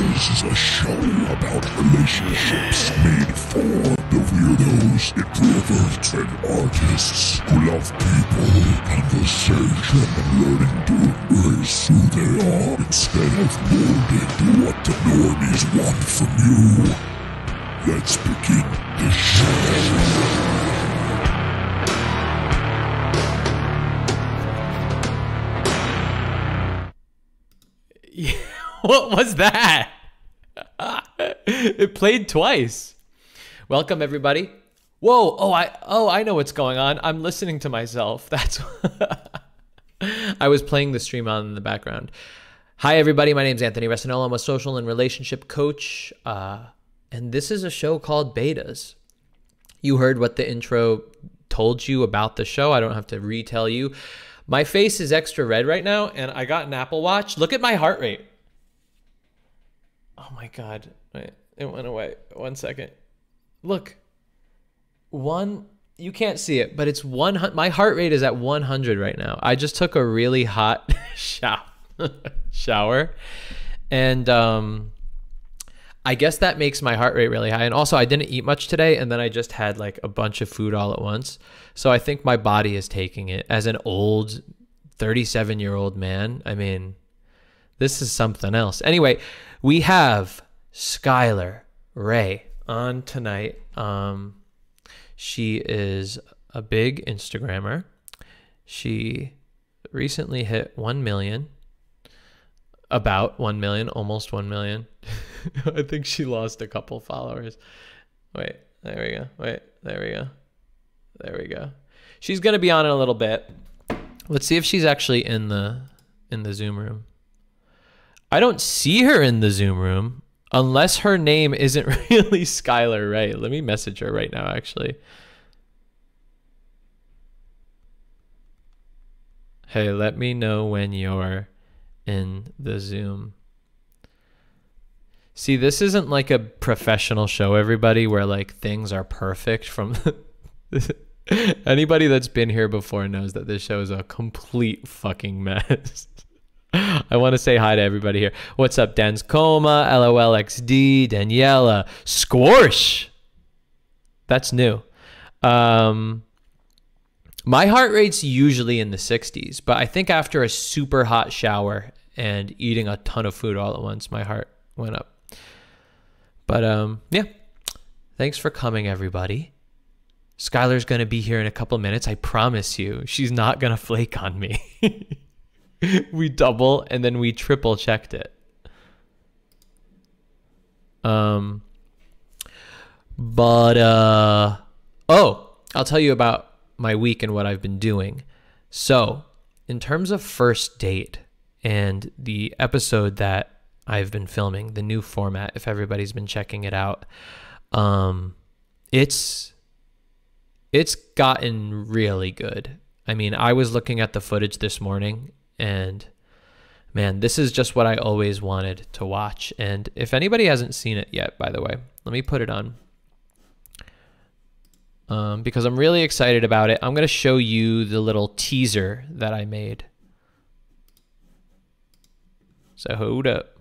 Betas is a show about relationships made for the weirdos, introverts, and artists who love people search and learning to embrace who they are instead of molded to what the normies want from you. Let's begin the show. what was that? it played twice. Welcome everybody. Whoa, oh I oh I know what's going on. I'm listening to myself. That's I was playing the stream on in the background. Hi everybody, my name is Anthony Recenello. I'm a social and relationship coach. Uh, and this is a show called Betas. You heard what the intro told you about the show. I don't have to retell you. My face is extra red right now, and I got an Apple Watch. Look at my heart rate. Oh my God. Wait, it went away. One second. Look. One, you can't see it, but it's one. My heart rate is at 100 right now. I just took a really hot shower. And, um, I guess that makes my heart rate really high. And also, I didn't eat much today, and then I just had like a bunch of food all at once. So I think my body is taking it. As an old 37 year old man, I mean, this is something else. Anyway, we have Skylar Ray on tonight. Um, she is a big Instagrammer. She recently hit 1 million, about 1 million, almost 1 million. I think she lost a couple followers. Wait, there we go. Wait, there we go. There we go. She's going to be on in a little bit. Let's see if she's actually in the in the Zoom room. I don't see her in the Zoom room unless her name isn't really Skylar Ray. Let me message her right now, actually. Hey, let me know when you're in the Zoom. See, this isn't like a professional show, everybody, where like things are perfect from. Anybody that's been here before knows that this show is a complete fucking mess. I want to say hi to everybody here. What's up, Dan's Coma, LOLXD, Daniela, Squorsh. That's new. Um, my heart rate's usually in the 60s, but I think after a super hot shower and eating a ton of food all at once, my heart went up. But um, yeah, thanks for coming, everybody. Skylar's going to be here in a couple minutes. I promise you, she's not going to flake on me. we double and then we triple checked it. Um, but, uh, oh, I'll tell you about my week and what I've been doing. So, in terms of first date and the episode that I've been filming, the new format, if everybody's been checking it out, um, it's it's gotten really good. I mean, I was looking at the footage this morning and man, this is just what I always wanted to watch. And if anybody hasn't seen it yet, by the way, let me put it on. Um, because I'm really excited about it. I'm going to show you the little teaser that I made. So hold up.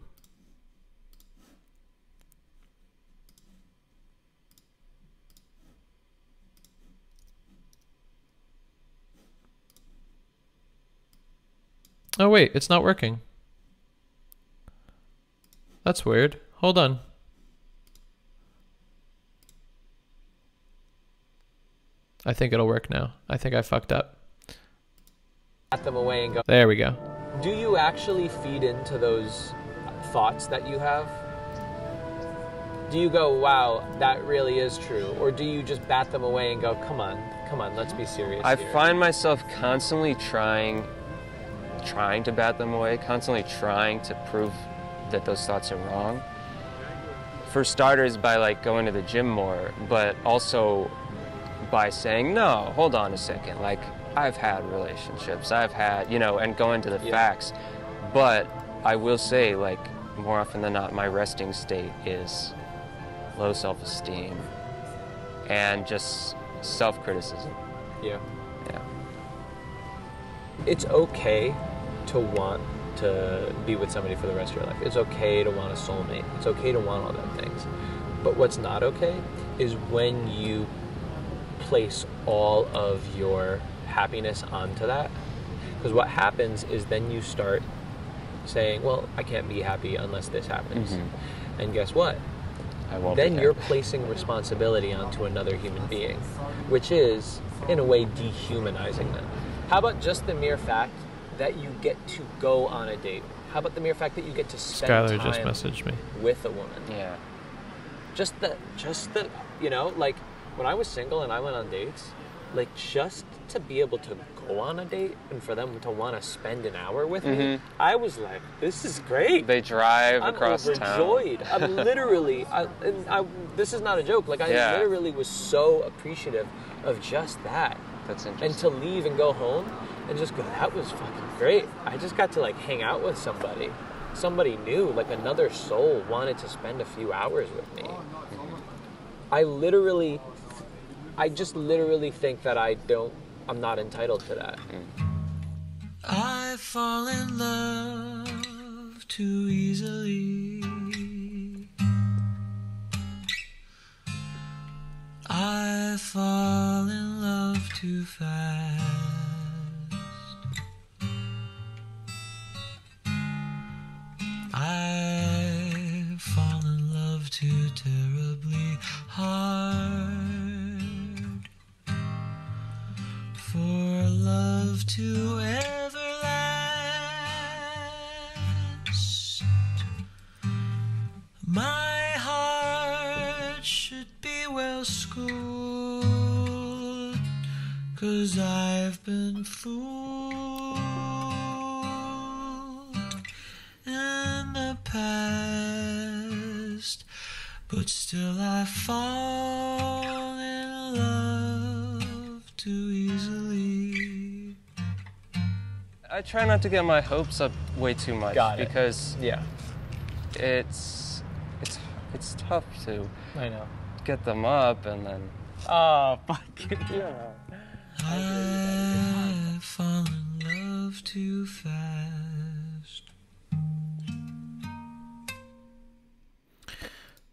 Oh wait, it's not working. That's weird. Hold on. I think it'll work now. I think I fucked up. Pat them away and go. There we go. Do you actually feed into those thoughts that you have? Do you go, wow, that really is true? Or do you just bat them away and go, come on, come on, let's be serious? I here. find myself constantly trying trying to bat them away, constantly trying to prove that those thoughts are wrong. For starters, by like going to the gym more, but also by saying, no, hold on a second. Like, I've had relationships, I've had, you know, and going to the Yeah. facts. But I will say, like, more often than not, my resting state is low self esteem and just self criticism. Yeah. Yeah. It's okay to want to be with somebody for the rest of your life. It's okay to want a soulmate. It's okay to want all them things. But what's not okay is when you place all of your happiness onto that. Because what happens is then you start saying, well, I can't be happy unless this happens. Mm-hmm. And guess what? I won't. then you're placing responsibility onto another human being, which is, in a way, dehumanizing them. How about just the mere fact that you get to go on a date? How about the mere fact that you get to spend Skylar time just messaged me. with a woman? Yeah. Just the, just the, you know, like when I was single and I went on dates, like just to be able to go on a date and for them to want to spend an hour with me, mm-hmm. I was like, this is great. They drive I'm across town. overjoyed. I'm literally, I, and I, this is not a joke. Like I Yeah. literally was so appreciative of just that, That's and to leave and go home and just go, that was fucking great. I just got to like hang out with somebody, somebody new, like another soul wanted to spend a few hours with me. I literally, I just literally think that I don't, I'm not entitled to that. I fall in love too easily. I fall in love too fast. I fall in love too terribly hard for love to ever last. My heart should be well schooled, cause I've been fooled past, but still I fall in love too easily. I try not to get my hopes up way too much Got it. because Yeah, it's it's it's tough to I know. get them up and then Oh, fuck. I fall in love too fast.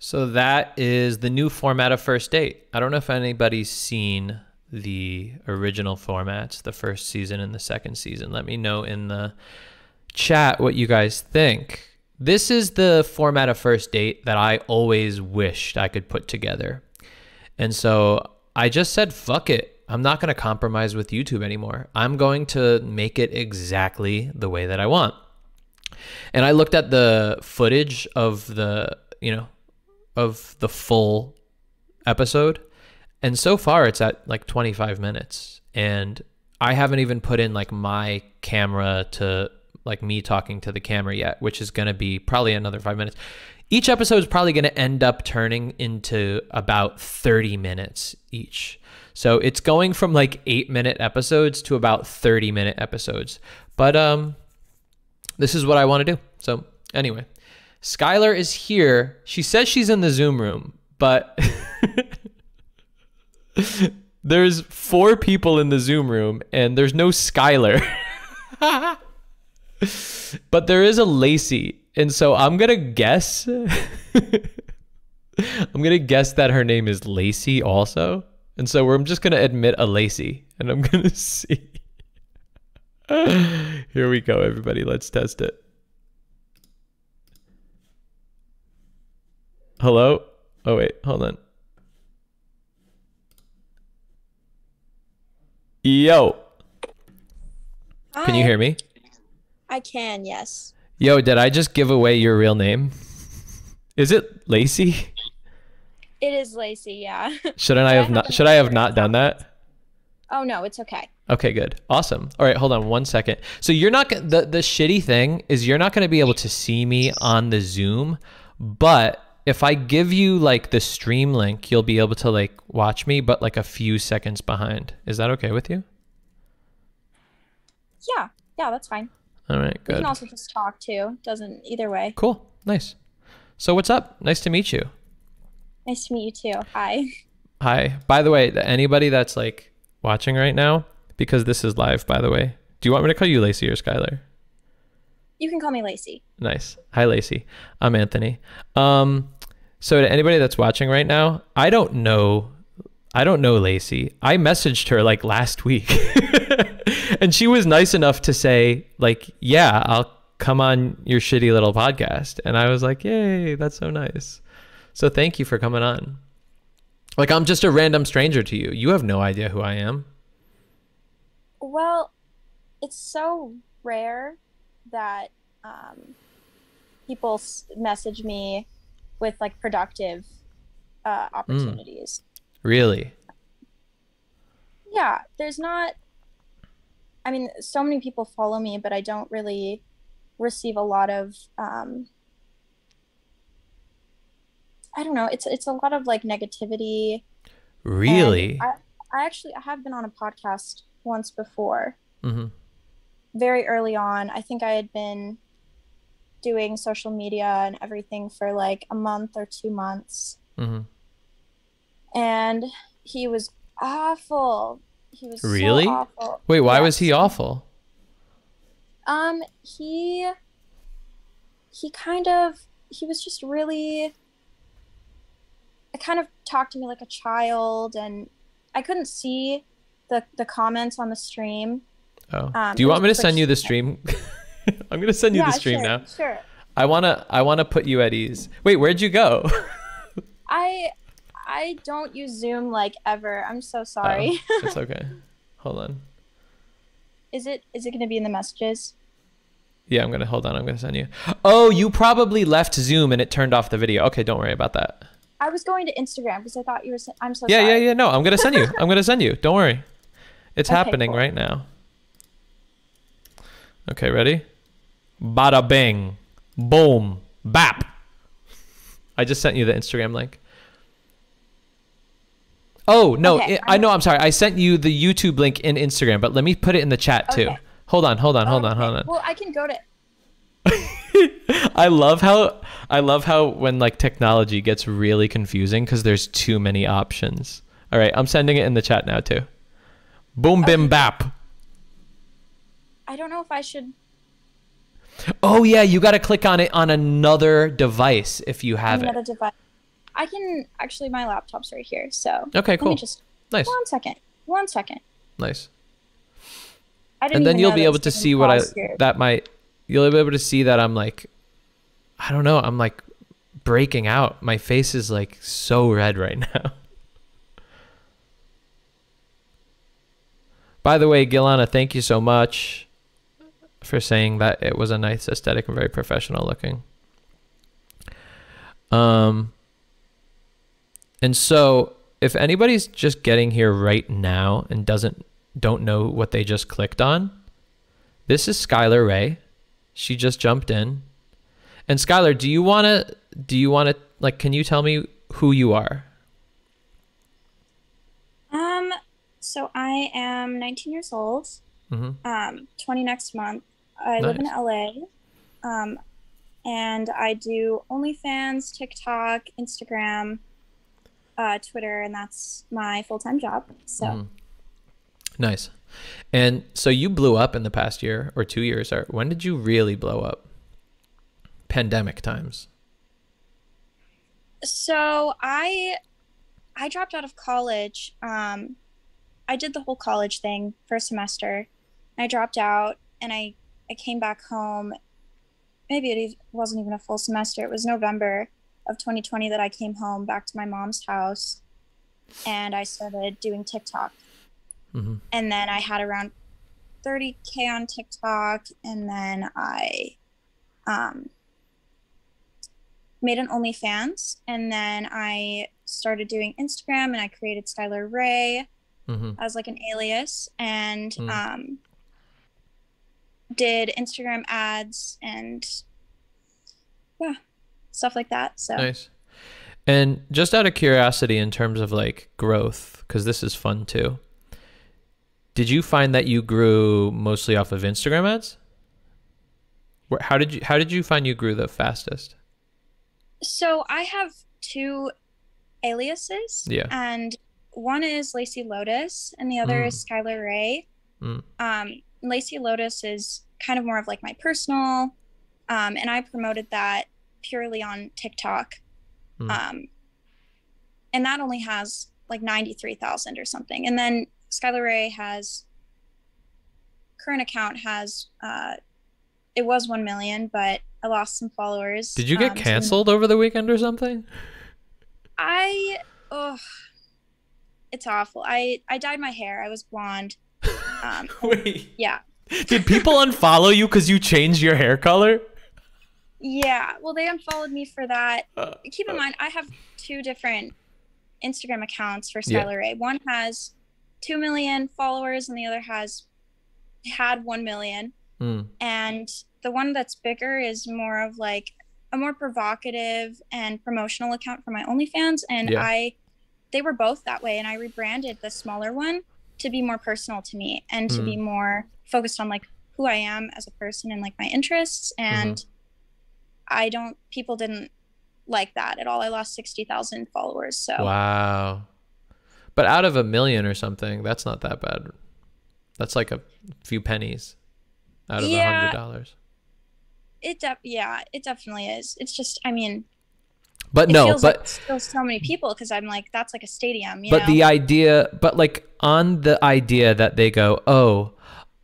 So that is the new format of First Date. I don't know if anybody's seen the original formats, the first season and the second season. Let me know in the chat what you guys think. This is the format of First Date that I always wished I could put together. And so I just said, fuck it. I'm not going to compromise with YouTube anymore. I'm going to make it exactly the way that I want. And I looked at the footage of the, you know, of the full episode. And so far it's at like 25 minutes. And I haven't even put in like my camera to like me talking to the camera yet, which is going to be probably another five minutes. Each episode is probably going to end up turning into about 30 minutes each. So it's going from like eight minute episodes to about 30 minute episodes. But um, this is what I want to do. So anyway, Skylar is here. She says she's in the Zoom room, but there's four people in the Zoom room and there's no Skylar. but there is a Lacey. And so I'm going to guess I'm going to guess that her name is Lacey also. And so we're just going to admit a Lacey and I'm going to see. Here we go everybody. Let's test it. Hello? Oh wait, hold on. Yo, can you hear me? I can, yes. Yo, did I just give away your real name? Is it Lacey? It is Lacey, yeah. Shouldn't I have not should I have not done that? oh no, it's okay. Okay, good. Awesome. All right, hold on one second. So you're not the the shitty thing is you're not going to be able to see me on the Zoom, but if I give you like the stream link, you'll be able to like watch me but like a few seconds behind. Is that okay with you? Yeah, yeah, that's fine. All right, We good. can also just talk too. Doesn't either way. Cool. Nice. So what's up? Nice to meet you. Nice to meet you too. Hi. Hi. By the way, anybody that's like watching right now, because this is live, by the way, do you want me to call you Lacey or Skylar? You can call me Lacey. Nice. Hi, Lacey. I'm Anthony. Um, so to anybody that's watching right now, I don't know. I don't know Lacey. I messaged her like last week, and she was nice enough to say like, "Yeah, I'll come on your shitty little podcast." And I was like, "Yay, that's so nice." So thank you for coming on. Like I'm just a random stranger to you. You have no idea who I am. Well, it's so rare that um, people message me with like productive uh, opportunities. Really? Yeah, there's not. I mean, so many people follow me, but I don't really receive a lot of. Um, I don't know. It's it's a lot of like negativity. Really? I, I actually I have been on a podcast once before. hmm very early on. I think I had been doing social media and everything for like a month or two months. hmm And he was awful. He was so Really? awful. Wait, why was he awful? Um, he he kind of he was just really I kind of talked to me like a child and I couldn't see the the comments on the stream. Oh. Um, Do you want me to send you the stream? I'm gonna send you yeah, the stream sure, now. Sure. I wanna I wanna put you at ease. Wait, where'd you go? I I don't use Zoom like ever. I'm so sorry. Oh, it's okay. Hold on. Is it is it going to be in the messages? Yeah, I'm gonna hold on. I'm gonna send you. Oh, you probably left Zoom and it turned off the video. Okay, don't worry about that. I was going to Instagram because I thought you were. I'm so Yeah, sorry. yeah, yeah. No, I'm gonna send you. I'm gonna send you. Don't worry. It's Okay, happening cool. right now. Okay, ready? Bada bing, boom, bap. I just sent you the Instagram link. Oh no, Okay, it- I know. I'm sorry. I sent you the YouTube link in Instagram, but let me put it in the chat too. Okay. Hold on, hold on, hold oh, on, hold on. Well, I can go to. I love how I love how when like technology gets really confusing because there's too many options. All right, I'm sending it in the chat now too. Boom bim bap. I don't know if I should. Oh yeah, you got to click on it on another device if you have another it. device. I can actually. My laptop's right here, so. Okay, Let cool. me just Nice, one second. One second. nice. I didn't And then you'll be able to see what I here. that might you'll be able to see that I'm like I don't know, I'm like breaking out. My face is like so red right now. By the way, Gilana, thank you so much for saying that it was a nice aesthetic and very professional looking. Um and so if anybody's just getting here right now and doesn't don't know what they just clicked on, this is Skylar Ray. She just jumped in. And Skylar, do you want to do you want to like can you tell me who you are? Um. So I am 19 years old. Mhm. Um, 20 next month. I live in LA. Um, and I do OnlyFans, TikTok, Instagram, uh, Twitter, and that's my full time job. So Mhm. Nice. And so you blew up in the past year or 2 years or when did you really blow up? Pandemic times. so I I dropped out of college. Um, I did the whole college thing first semester. I dropped out and I I came back home. Maybe it wasn't even a full semester. It was November of 2020 that I came home back to my mom's house, and I started doing TikTok. Mhm. And then I had around 30k on TikTok, and then I um, made an OnlyFans, and then I started doing Instagram, and I created Skylar Ray Mhm. as like an alias, and Mm. um, did Instagram ads and yeah, stuff like that. So Nice. And just out of curiosity in terms of like growth cuz this is fun too. Did you find that you grew mostly off of Instagram ads? Where, how did you how did you find you grew the fastest? so I have two aliases, Yeah. and one is Lacey Lotus, and the other Mm. is Skylar Ray. Mm. Um, Lacey Lotus is kind of more of like my personal um, and I promoted that purely on TikTok, Hmm. um, and that only has like ninety three thousand or something. And then Skylar Ray has current account has uh, it was one million, but I lost some followers. Did you get um, so canceled over the weekend or something? I oh, it's awful. I I dyed my hair. I was blonde. Um, Wait. yeah. Did people unfollow you because you changed your hair color? Yeah, well, they unfollowed me for that. Uh, Keep in mind, I have two different Instagram accounts for Yeah. Ray. One has two million followers, and the other has had one million. Mm, And the one that's bigger is more of like a more provocative and promotional account for my OnlyFans. And Yeah. I, they were both that way, and I rebranded the smaller one to be more personal to me and to Mm. be more focused on like who I am as a person and like my interests. And I don't, people didn't like that at all. I lost 60,000 followers. So Wow. But out of a million or something, that's not that bad. That's like a few pennies out of a Yeah. hundred dollars. it, def- yeah, it definitely is. It's just, I mean, But it no, but like still so many people because I'm like, that's like a stadium. You but know? the idea but like on the idea that they go oh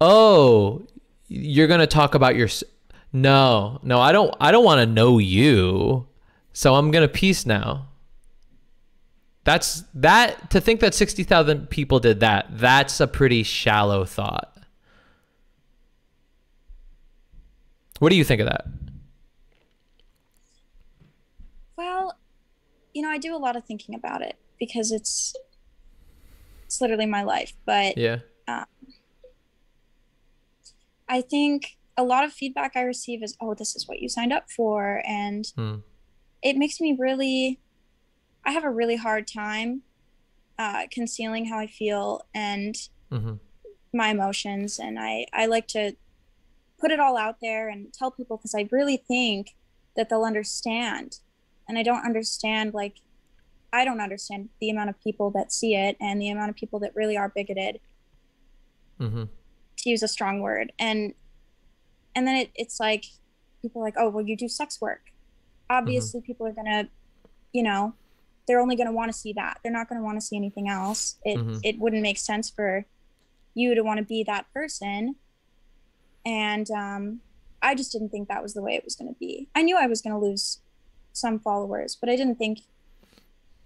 oh you're gonna talk about your no no i don't i don't want to know you so i'm gonna peace now that's that to think that 60000 people did that that's a pretty shallow thought what do you think of that Well, you know, I do a lot of thinking about it because it's it's literally my life. But yeah I think a lot of feedback I receive is, "Oh, this is what you signed up for," and Hmm. it makes me really. I have a really hard time uh, concealing how I feel and hmm my emotions, and I I like to put it all out there and tell people because I really think that they'll understand, and I don't understand like I don't understand the amount of people that see it and the amount of people that really are bigoted. Hmm to use a strong word. And and then it, it's like people are like oh well you do sex work. Obviously people are gonna you know they're only gonna want to see that. They're not gonna want to see anything else. It Mhm. it wouldn't make sense for you to want to be that person. And um i just didn't think that was the way it was gonna be. I knew i was gonna lose some followers but i didn't think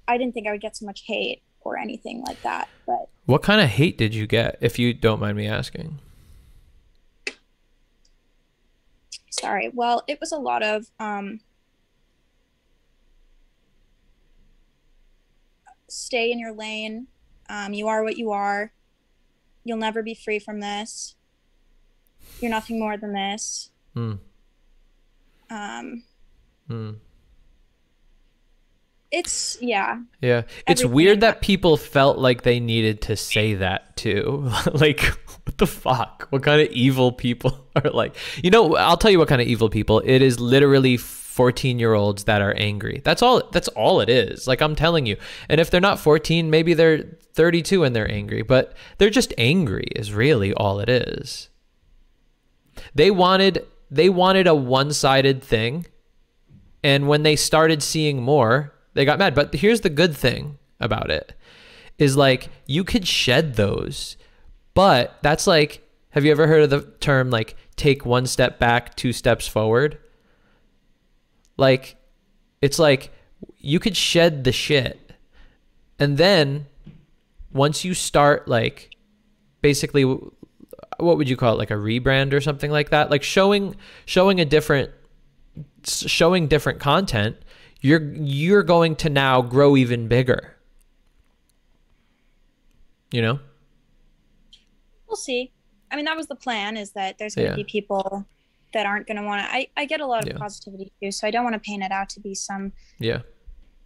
i didn't think i would get so much hate or anything like that but. What kind of hate did you get if you don't mind me asking? Sorry. Well it was a lot of um stay in your lane. Um, you are what you are. You'll never be free from this. You're nothing more than this. Hmm. um, Hmm. It's yeah Yeah. It's Everything weird that people felt like they needed to say that too. like, what the fuck? What kind of evil people are like? You know, I'll tell you what kind of evil people. It is literally 14 year olds that are angry. That's all that's all it is. Like I'm telling you. And if they're not 14, maybe they're 32 and they're angry, but they're just angry is really all it is. They wanted they wanted a one-sided thing and when they started seeing more, they got mad. But here's the good thing about it is like you could shed those, but that's like, have you ever heard of the term like take one step back, two steps forward? Like, it's like you could shed the shit. And then once you start like basically what would you call it like a rebrand or something like that like showing showing a different showing different content you're you're going to now grow even bigger you know we'll see i mean that was the plan is that there's going to Yeah. be people that aren't going to want to I, I get a lot of Yeah. positivity too so i don't want to paint it out to be some yeah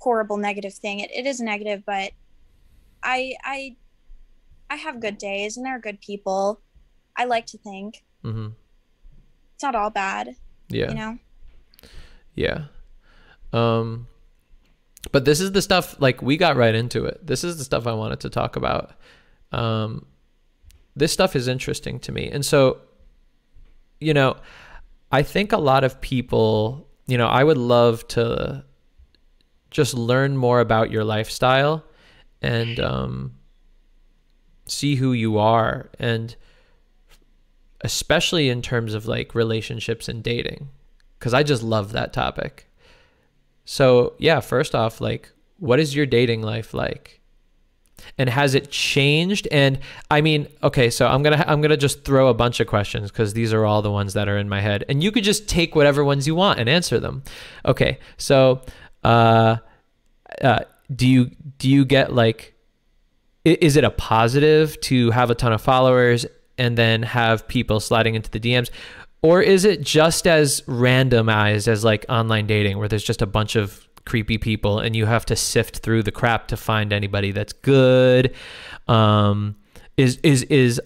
horrible negative thing. It, it is negative, but I I I have good days and there are good people. I like to think mm-hmm. it's not all bad, yeah you know. Yeah. Um but this is the stuff like we got right into it. This is the stuff I wanted to talk about. Um this stuff is interesting to me. And so you know, I think a lot of people, you know, I would love to just learn more about your lifestyle and um, see who you are and especially in terms of like relationships and dating because i just love that topic so yeah first off like what is your dating life like? And has it changed? And i mean okay so i'm gonna i'm gonna just throw a bunch of questions because these are all the ones that are in my head. And you could just take whatever ones you want and answer them. Okay so uh, uh do you do you get like is it a positive to have a ton of followers and then have people sliding into the DMs? Or is it just as randomized as like online dating where there's just a bunch of creepy people and you have to sift through the crap to find anybody that's good? Um, is is is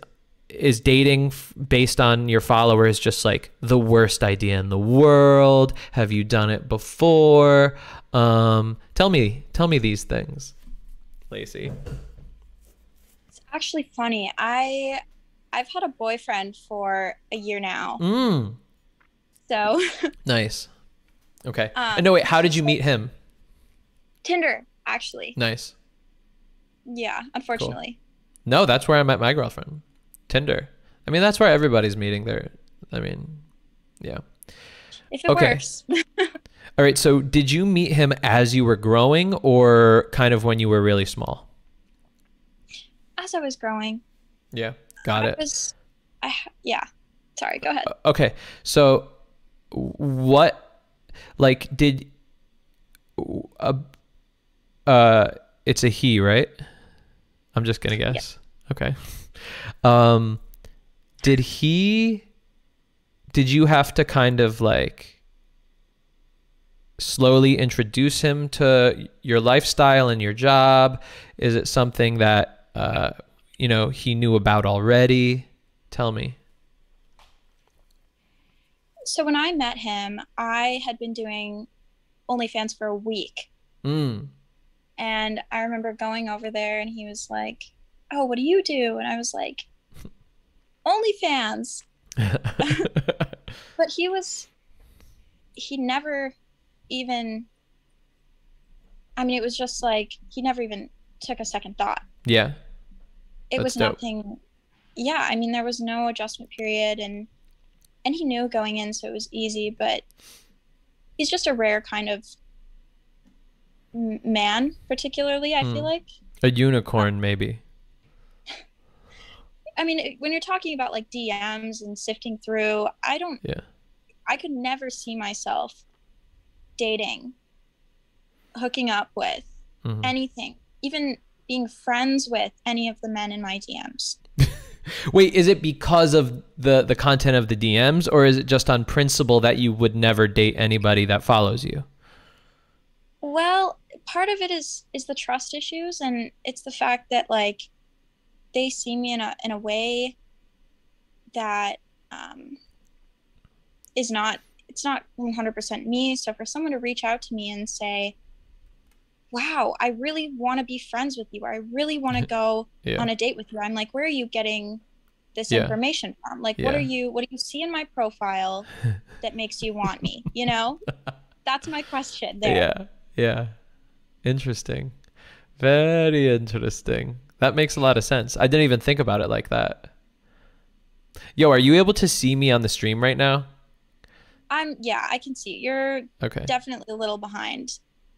is dating based on your followers just like the worst idea in the world? Have you done it before? Um, tell me, tell me these things, Lacey. It's actually funny. I I've had a boyfriend for a year now. Mm, So nice. Okay. Um, and no, wait. How did you meet him? Tinder, actually. Nice. Yeah, unfortunately. No, that's where I met my girlfriend. Tinder. I mean, that's where everybody's meeting there. I mean, yeah. If it Okay. works. All right. So, did you meet him as you were growing, or kind of when you were really small? As I was growing. Yeah. Got I it. was I yeah. Sorry, go ahead. Okay. So, what, like, did, uh, uh, it's a he, right? I'm just gonna guess. Okay. Um, did he? Did you have to kind of like slowly introduce him to your lifestyle and your job? Is it something that uh, you know he knew about already? Tell me. So when I met him, I had been doing OnlyFans for a week. Mm. And I remember going over there and he was like, Oh, what do you do? And I was like, OnlyFans. But he was, he never even, I mean, it was just like, he never even took a second thought. yeah. It That's was dope. nothing, yeah, I mean, there was no adjustment period and, and he knew going in, so it was easy, but he's just a rare kind of man, particularly, I Hmm. feel like. A unicorn, maybe. I mean, when you're talking about like DMs and sifting through, I don't, Yeah. I could never see myself dating, hooking up with Mhm. anything, even being friends with any of the men in my DMs. Wait, is it because of the the content of the DMs, or is it just on principle that you would never date anybody that follows you? Well, part of it is is the trust issues, and it's the fact that like they see me in a in a way that um, is not it's not 100% me. So for someone to reach out to me and say, "Wow, I really want to be friends with you. Or I really want to go Yeah. on a date with you," I'm like, "Where are you getting this Yeah. information from? Like, what are you what do you see in my profile that makes you want me? You know?" That's my question there. Yeah. Yeah. Interesting. Very interesting. That makes a lot of sense. I didn't even think about it like that. Yo, are you able to see me on the stream right now? I'm yeah, I can see you're Okay. definitely a little behind,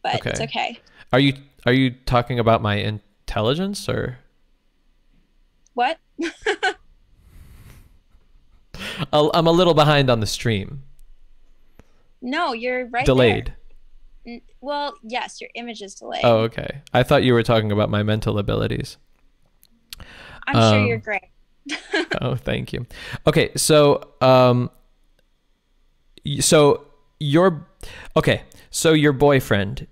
but it's Okay. Are you are you talking about my intelligence or What? I'll- I'm a little behind on the stream. No, you're right. Delayed. there. Well, yes, your image is delayed. Oh, okay. I thought you were talking about my mental abilities. I'm sure um, you're great. oh, thank you. Okay, so um so your okay, so your boyfriend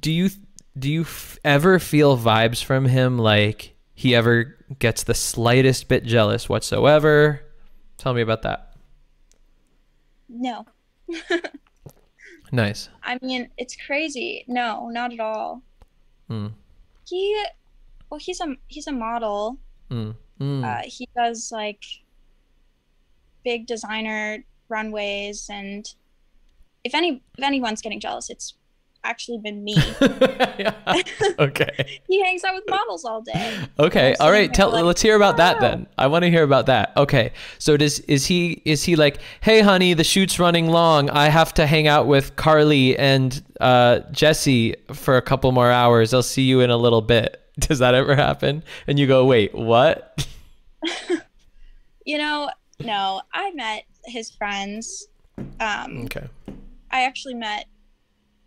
do you do you f- ever feel vibes from him like he ever gets the slightest bit jealous whatsoever? Tell me about that. No, Nice. I mean it's crazy. No, not at all. Mm. He, well, he's a he's a model. Mm. Mm. Uh, he does like big designer runways and if any if anyone's getting jealous, it's actually been me. Yeah. okay. he hangs out with models all day. Okay. All right. Tell. like, let's hear about that then. I want to hear about that. Okay. So does is he is he like, hey, honey, the shoot's running long. I have to hang out with Carly and uh, Jesse for a couple more hours. I'll see you in a little bit. Does that ever happen? And you go, wait, what? You know, no, I met his friends. Um, okay. I actually met.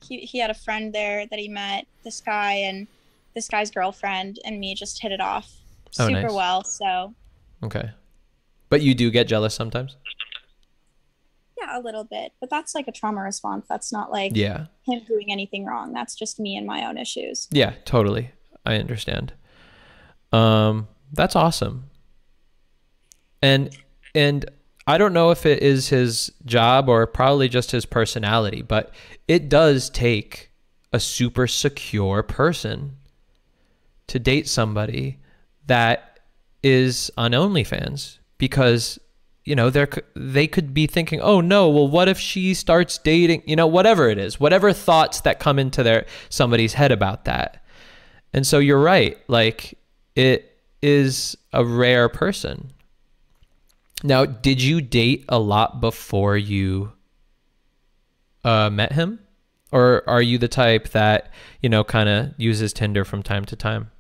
He he had a friend there that he met. This guy and this guy's girlfriend and me just hit it off Oh, super nice. well. So Okay. But you do get jealous sometimes. yeah, a little bit, but that's like a trauma response. That's not like Yeah. him doing anything wrong. That's just me and my own issues. Yeah, totally. I understand. Um, that's awesome. And and I don't know if it is his job or probably just his personality, but it does take a super secure person to date somebody that is on OnlyFans because you know they're they could be thinking, oh no, well what if she starts dating, you know, whatever it is, whatever thoughts that come into their somebody's head about that. And so you're right, like it is a rare person. Now, did you date a lot before you uh, met him? Or are you the type that, you know, kind of uses Tinder from time to time?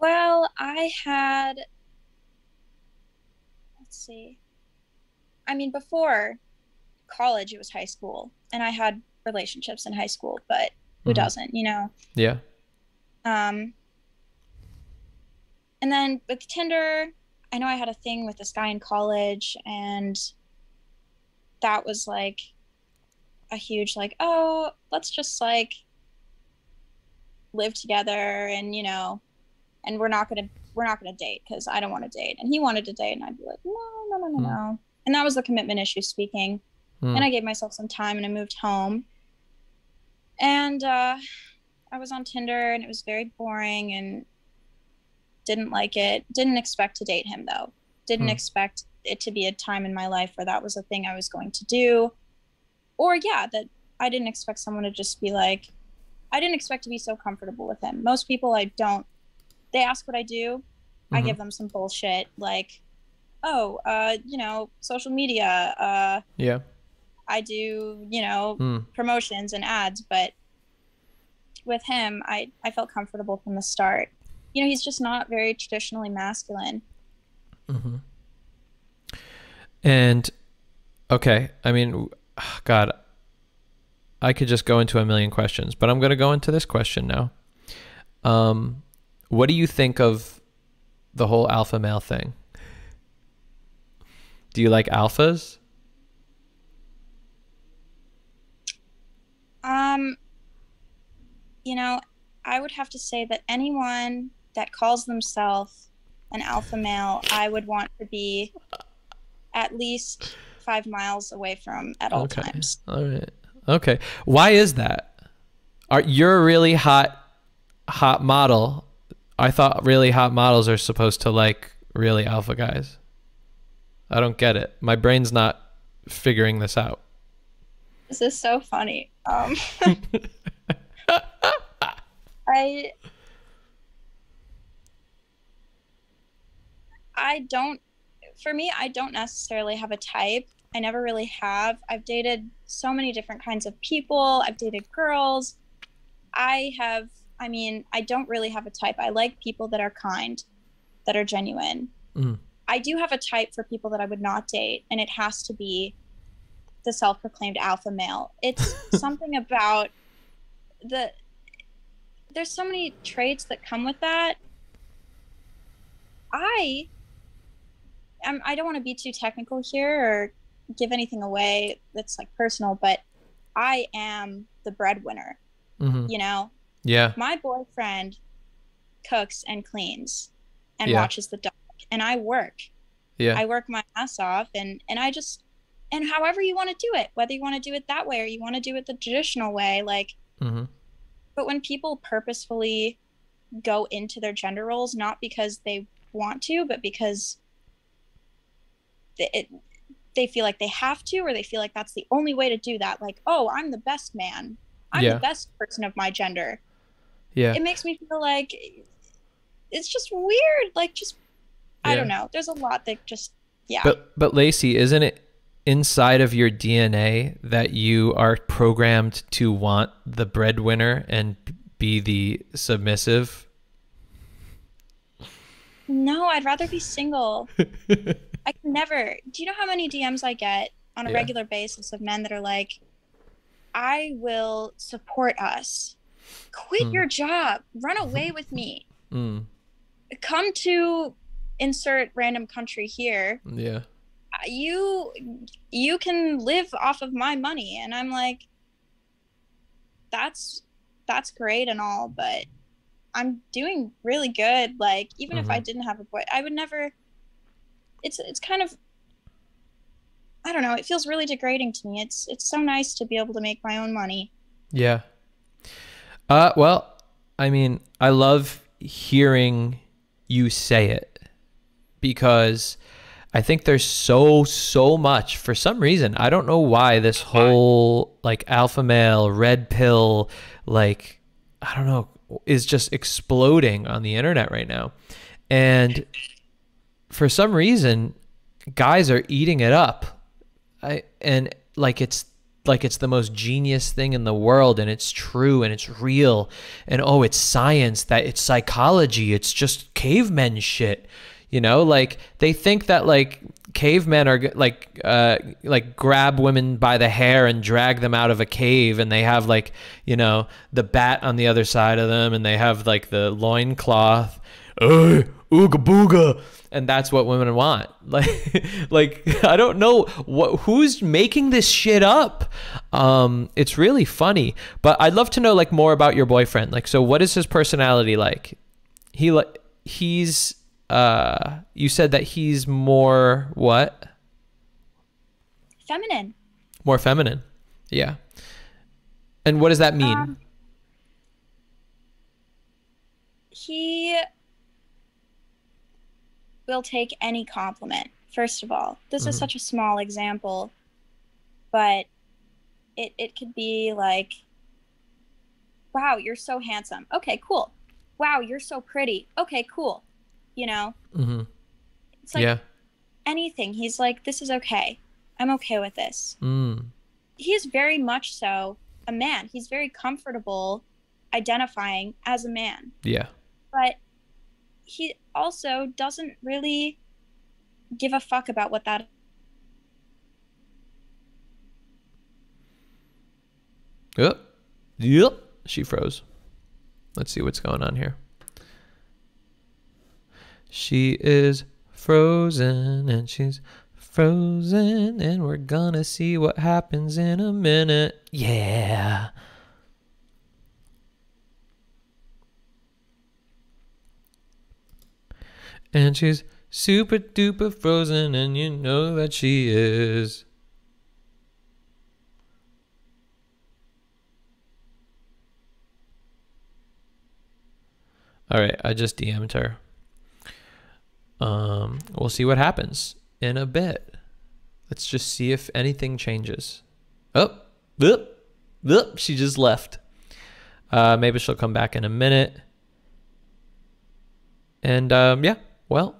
Well, I had. Let's see. I mean, before college, it was high school, and I had relationships in high school, but who Mhm. doesn't, you know? Yeah. Um, and then with Tinder, I know I had a thing with this guy in college, and that was like a huge, like, oh, let's just like live together, and you know, and we're not gonna we're not gonna date because I don't want to date, and he wanted to date, and I'd be like, no, no, no, no, Hmm. no, and that was the commitment issue speaking. Hmm. And I gave myself some time, and I moved home, and uh, I was on Tinder and it was very boring and didn't like it. Didn't expect to date him though. Didn't Hmm. expect it to be a time in my life where that was a thing I was going to do. Or yeah, that I didn't expect someone to just be like I didn't expect to be so comfortable with him. Most people I don't they ask what I do. I Mhm. give them some bullshit like oh, uh, you know, social media, uh Yeah. I do, you know, Hmm. promotions and ads, but with him, I, I felt comfortable from the start. You know, he's just not very traditionally masculine. hmm And okay, I mean, God, I could just go into a million questions, but I'm going to go into this question now. Um, what do you think of the whole alpha male thing? Do you like alphas? Um, you know, I would have to say that anyone that calls themselves an alpha male, I would want to be at least five miles away from at all okay. times. All right. Okay. Why is that? Are you're a really hot hot model? I thought really hot models are supposed to like really alpha guys. I don't get it. My brain's not figuring this out. This is so funny. Um, I I don't for me I don't necessarily have a type. I never really have. I've dated so many different kinds of people. I've dated girls. I have I mean, I don't really have a type. I like people that are kind, that are genuine. Mhm. I do have a type for people that I would not date, and it has to be the self-proclaimed alpha male. It's something about the there's so many traits that come with that. I I'm, I don't want to be too technical here or give anything away that's like personal, but I am the breadwinner. hmm You know, Yeah. my boyfriend cooks and cleans and Yeah. watches the dog, and I work. Yeah. I work my ass off, and and I just and however you want to do it, whether you want to do it that way or you want to do it the traditional way, like. hmm But when people purposefully go into their gender roles, not because they want to, but because it, they feel like they have to or they feel like that's the only way to do that. Like oh i'm the best man. I'm Yeah. the best person of my gender. Yeah. it makes me feel like it's just weird. Like just i don't know. There's a lot that just yeah. But but Lacey, isn't it inside of your DNA that you are programmed to want the breadwinner and be the submissive? no i'd rather be single i can never do you know how many dms i get on a Yeah. regular basis of men that are like i will support us quit Hmm. your job run away with me Mm, come to insert random country here yeah. Uh, you you can live off of my money and i'm like that's that's great and all but i'm doing really good like even if i Mhm. didn't have a boy i would never it's it's kind of i don't know it feels really degrading to me it's it's so nice to be able to make my own money Yeah. Uh well, I mean, I love hearing you say it because I think there's so so much for some reason. I don't know why this whole like alpha male red pill like I don't know is just exploding on the internet right now. And for some reason guys are eating it up. I and like it's like it's the most genius thing in the world and it's true and it's real and oh it's science that it's psychology it's just cavemen shit you know like they think that like cavemen are like uh like grab women by the hair and drag them out of a cave and they have like you know the bat on the other side of them and they have like the loincloth hey, ooga booga. And that's what women want. Like like i don't know what who's making this shit up? Um it's really funny. But i'd love to know like more about your boyfriend. Like so what is his personality like? He like he's uh you said that he's more what? Feminine. More feminine. Yeah. And what does that mean? Um, he will take any compliment first of all. This is Mhm. such a small example but it, it could be like wow you're so handsome. Okay cool. Wow you're so pretty. Okay cool. You know? Mm-hmm. it's like yeah. anything. He's like this is okay. I'm okay with this. Mm. he's very much so a man. He's very comfortable identifying as a man. Yeah. But he also doesn't really give a fuck about what that Yep. Yep. She froze. Let's see what's going on here. She is frozen and she's frozen and we're gonna see what happens in a minute. Yeah. And she's super duper frozen and you know that she is. All right, I just DM'd her. Um, we'll see what happens in a bit. Let's just see if anything changes. Oh, oop, oop, she just left. Uh, maybe she'll come back in a minute. And um, yeah, well,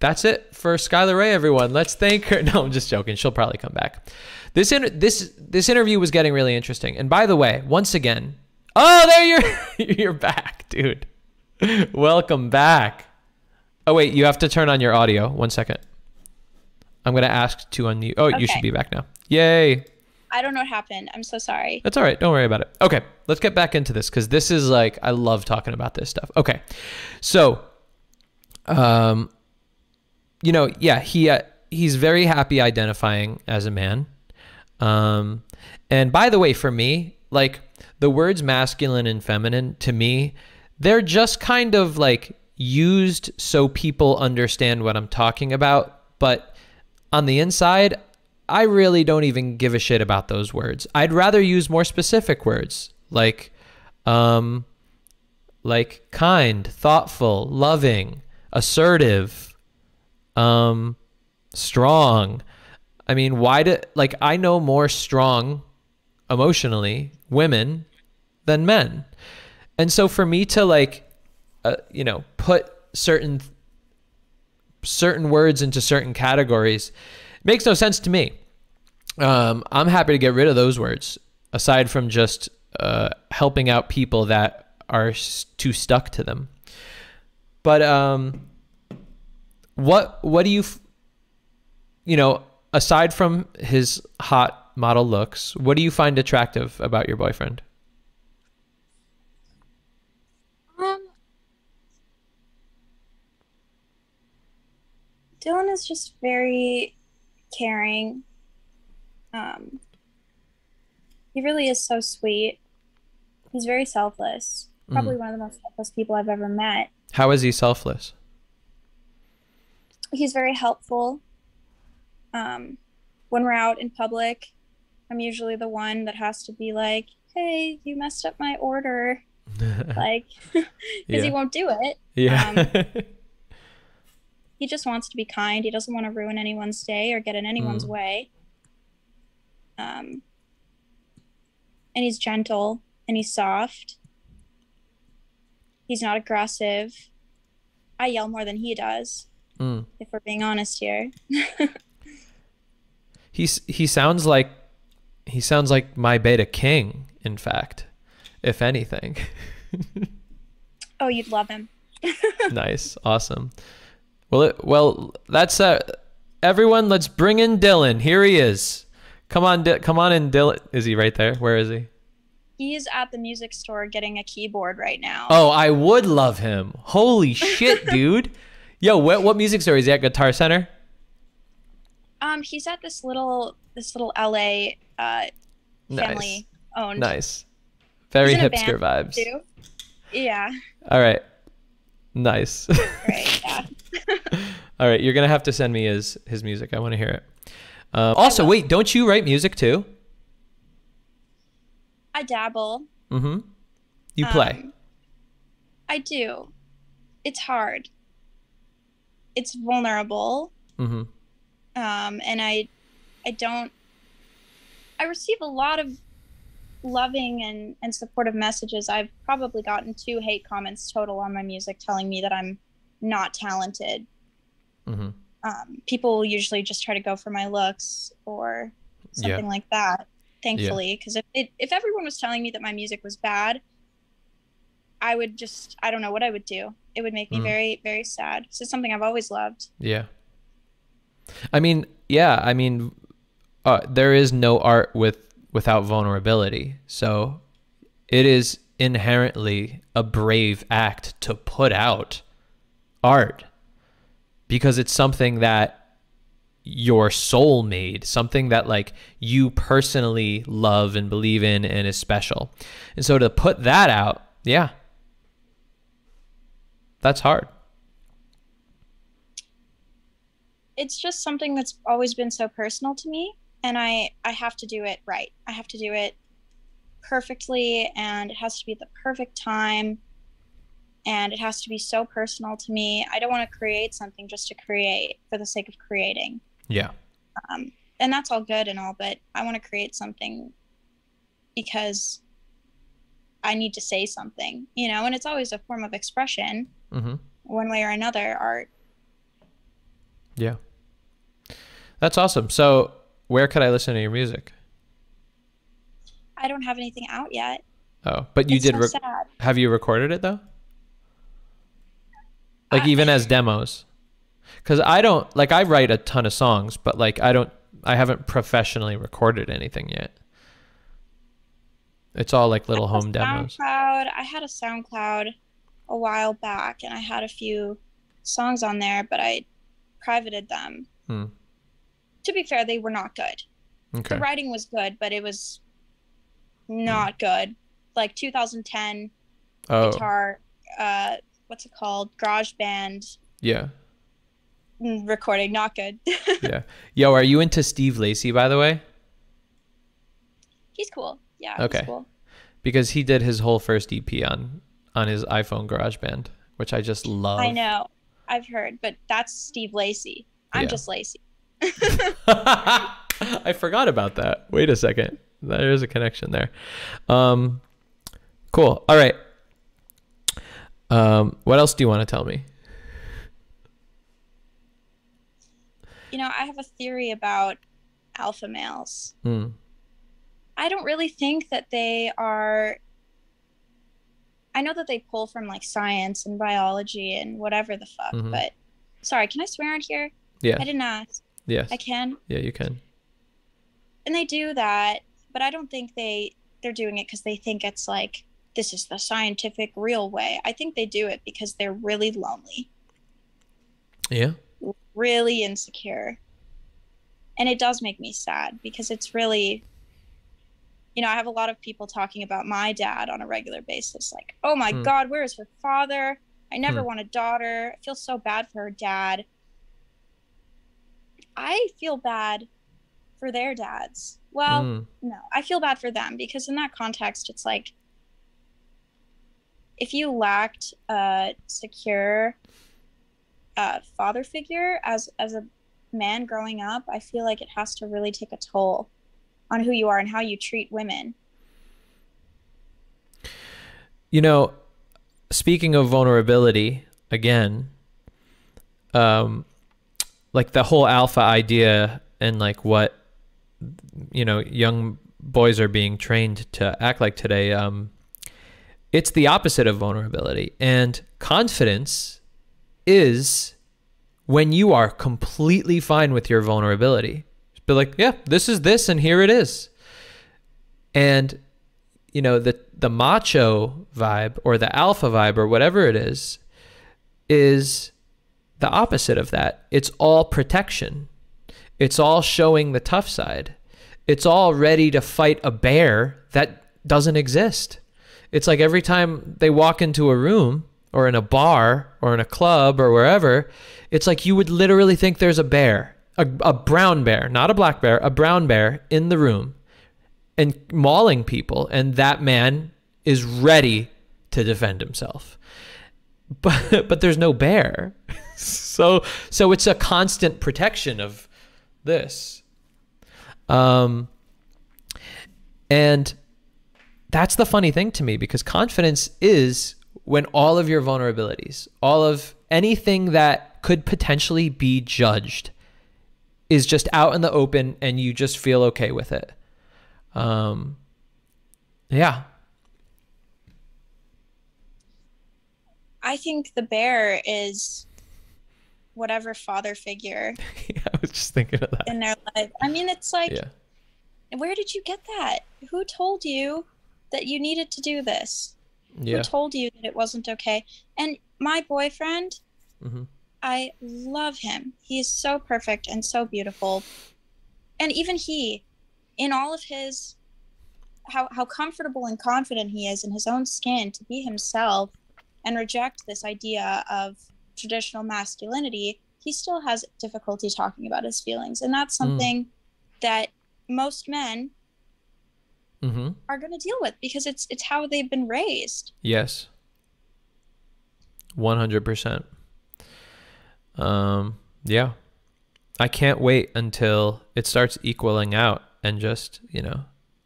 that's it for Skylar Ray, everyone. Let's thank her. No, I'm just joking. She'll probably come back. This inter- this this interview was getting really interesting. And by the way, once again, oh, there you're you're back, dude. Welcome back. Oh wait, you have to turn on your audio. One second. I'm gonna ask to unmute. Oh, you should be back now. Yay! i don't know what happened i'm so sorry That's all right. Don't worry about it. Okay, let's get back into this because this is like I love talking about this stuff. Okay, so, um, you know, yeah, he uh, he's very happy identifying as a man. Um, and by the way, for me, like the words masculine and feminine to me, they're just kind of like used so people understand what I'm talking about, but on the inside, I really don't even give a shit about those words. I'd rather use more specific words like um like kind, thoughtful, loving, assertive, um strong. I mean, why do like I know more strong emotionally women than men. And so for me to like uh, you know, put certain certain words into certain categories makes no sense to me. Um, I'm happy to get rid of those words aside from just uh, helping out people that are too stuck to them. But um, what what do you you know aside from his hot model looks, what do you find attractive about your boyfriend? Um, Dylan is just very caring. Um, he really is so sweet. He's very selfless. Probably one of the most selfless people I've ever met. How is he selfless? He's very helpful. Um, when we're out in public, I'm usually the one that has to be like, "Hey, you messed up my order," like, because Yeah. he won't do it. Yeah. he just wants to be kind. He doesn't want to ruin anyone's day or get in anyone's Mm. way. Um, and he's gentle and he's soft. He's not aggressive. I yell more than he does, Mm. if we're being honest here. He's he sounds like he sounds like my beta king, in fact, if anything. Oh, you'd love him. nice, awesome. Well, it, well, that's uh, everyone. Let's bring in Dylan. Here he is. Come on, Di- come on in, Dylan. Is he right there? Where is he? He's at the music store getting a keyboard right now. Oh, I would love him. Holy shit, dude. Yo, what what music store is he at? Guitar Center. Um, he's at this little this little LA uh family owned Nice. Very He's in a hipster vibes. too. Yeah. All right. Nice. Right. Yeah. All right, you're gonna have to send me his his music. I want to hear it. Um, also, wait, don't you write music too? I dabble. Mm-hmm. You play. Um, I do. It's hard. It's vulnerable. mm-hmm. Um, and I, I don't. I receive a lot of loving and, and supportive messages. I've probably gotten two hate comments total on my music telling me that I'm not talented. Mm-hmm. Um, people usually just try to go for my looks or Yeah. something like that. Thankfully, because if it, if everyone was telling me that my music was bad, I would just I don't know what I would do. It would make me Mm. very very sad. 'cause it's something I've always loved. Yeah. I mean, yeah. I mean, uh, there is no art with without vulnerability. So, it is inherently a brave act to put out art because it's something that your soul made, something that like you personally love and believe in and is special. And so to put that out, yeah. That's hard. It's just something that's always been so personal to me, and I I have to do it right. I have to do it perfectly, and it has to be the perfect time, and it has to be so personal to me. I don't want to create something just to create for the sake of creating. Yeah. um, and that's all good and all but i want to create something because i need to say something you know and it's always a form of expression Mhm. one way or another art Yeah. That's awesome. So, where could I listen to your music? i don't have anything out yet Oh, but you It's did. so have you recorded it though? Like I- even as demos? Because I don't like I write a ton of songs, but like I don't. I haven't professionally recorded anything yet. It's all like little home a demos. SoundCloud. I had a SoundCloud a while back, and I had a few songs on there, but I privated them. Hmm. To be fair, they were not good. Okay. The writing was good, but it was not good. Like 2010 Oh, guitar, uh, what's it called? GarageBand yeah, mm, recording, not good. yeah. Yo, are you into Steve Lacy by the way? he's cool. Yeah. Okay. He's cool. Because he did his whole first EP on on his iPhone GarageBand, which I just love. I know. I've heard, but that's Steve Lacy. I'm Yeah. just Lacey. I forgot about that. Wait a second. There is a connection there. Um, cool. All right. Um, what else do you want to tell me? You know, I have a theory about alpha males. Hmm. I don't really think that they are. I know that they pull from like science and biology and whatever the fuck, Mhm. but sorry, can I swear on here? Yeah. I didn't ask. Yes. I can. Yeah, you can. and they do that but i don't think they they're doing it because they think it's like this is the scientific real way i think they do it because they're really lonely Yeah. really insecure and it does make me sad because it's really you know i have a lot of people talking about my dad on a regular basis like oh my Hmm. god where is her father i never Hmm. want a daughter i feel so bad for her dad i feel bad for their dads well Mm. no i feel bad for them because in that context it's like if you lacked a secure uh, father figure as as a man growing up i feel like it has to really take a toll on who you are and how you treat women You know, speaking of vulnerability, again, um, like the whole alpha idea and like what you know young boys are being trained to act like today. Um, it's the opposite of vulnerability, and confidence is when you are completely fine with your vulnerability. Be like, yeah, this is this, and here it is. And you know the the macho vibe or the alpha vibe or whatever it is is the opposite of that. It's all protection. It's all showing the tough side. It's all ready to fight a bear that doesn't exist. It's like every time they walk into a room or in a bar or in a club or wherever, it's like you would literally think there's a bear, a, a brown bear, not a black bear, a brown bear in the room and mauling people and that man is ready to defend himself. But but there's no bear. So so it's a constant protection of this. Um and that's the funny thing to me because confidence is when all of your vulnerabilities all of anything that could potentially be judged is just out in the open and you just feel okay with it. Um yeah. I think the bear is whatever father figure yeah, i was just thinking of that. in their life. I mean it's like yeah. where did you get that? Who told you that you needed to do this? Yeah. who told you that it wasn't okay? And my boyfriend hmm I love him. He is so perfect and so beautiful. And even he, in all of his how how comfortable and confident he is in his own skin to be himself and reject this idea of traditional masculinity, he still has difficulty talking about his feelings. And that's something that most men hmm are going to deal with because it's it's how they've been raised. Yes. One hundred percent. Um. Yeah. I can't wait until it starts equaling out and just you know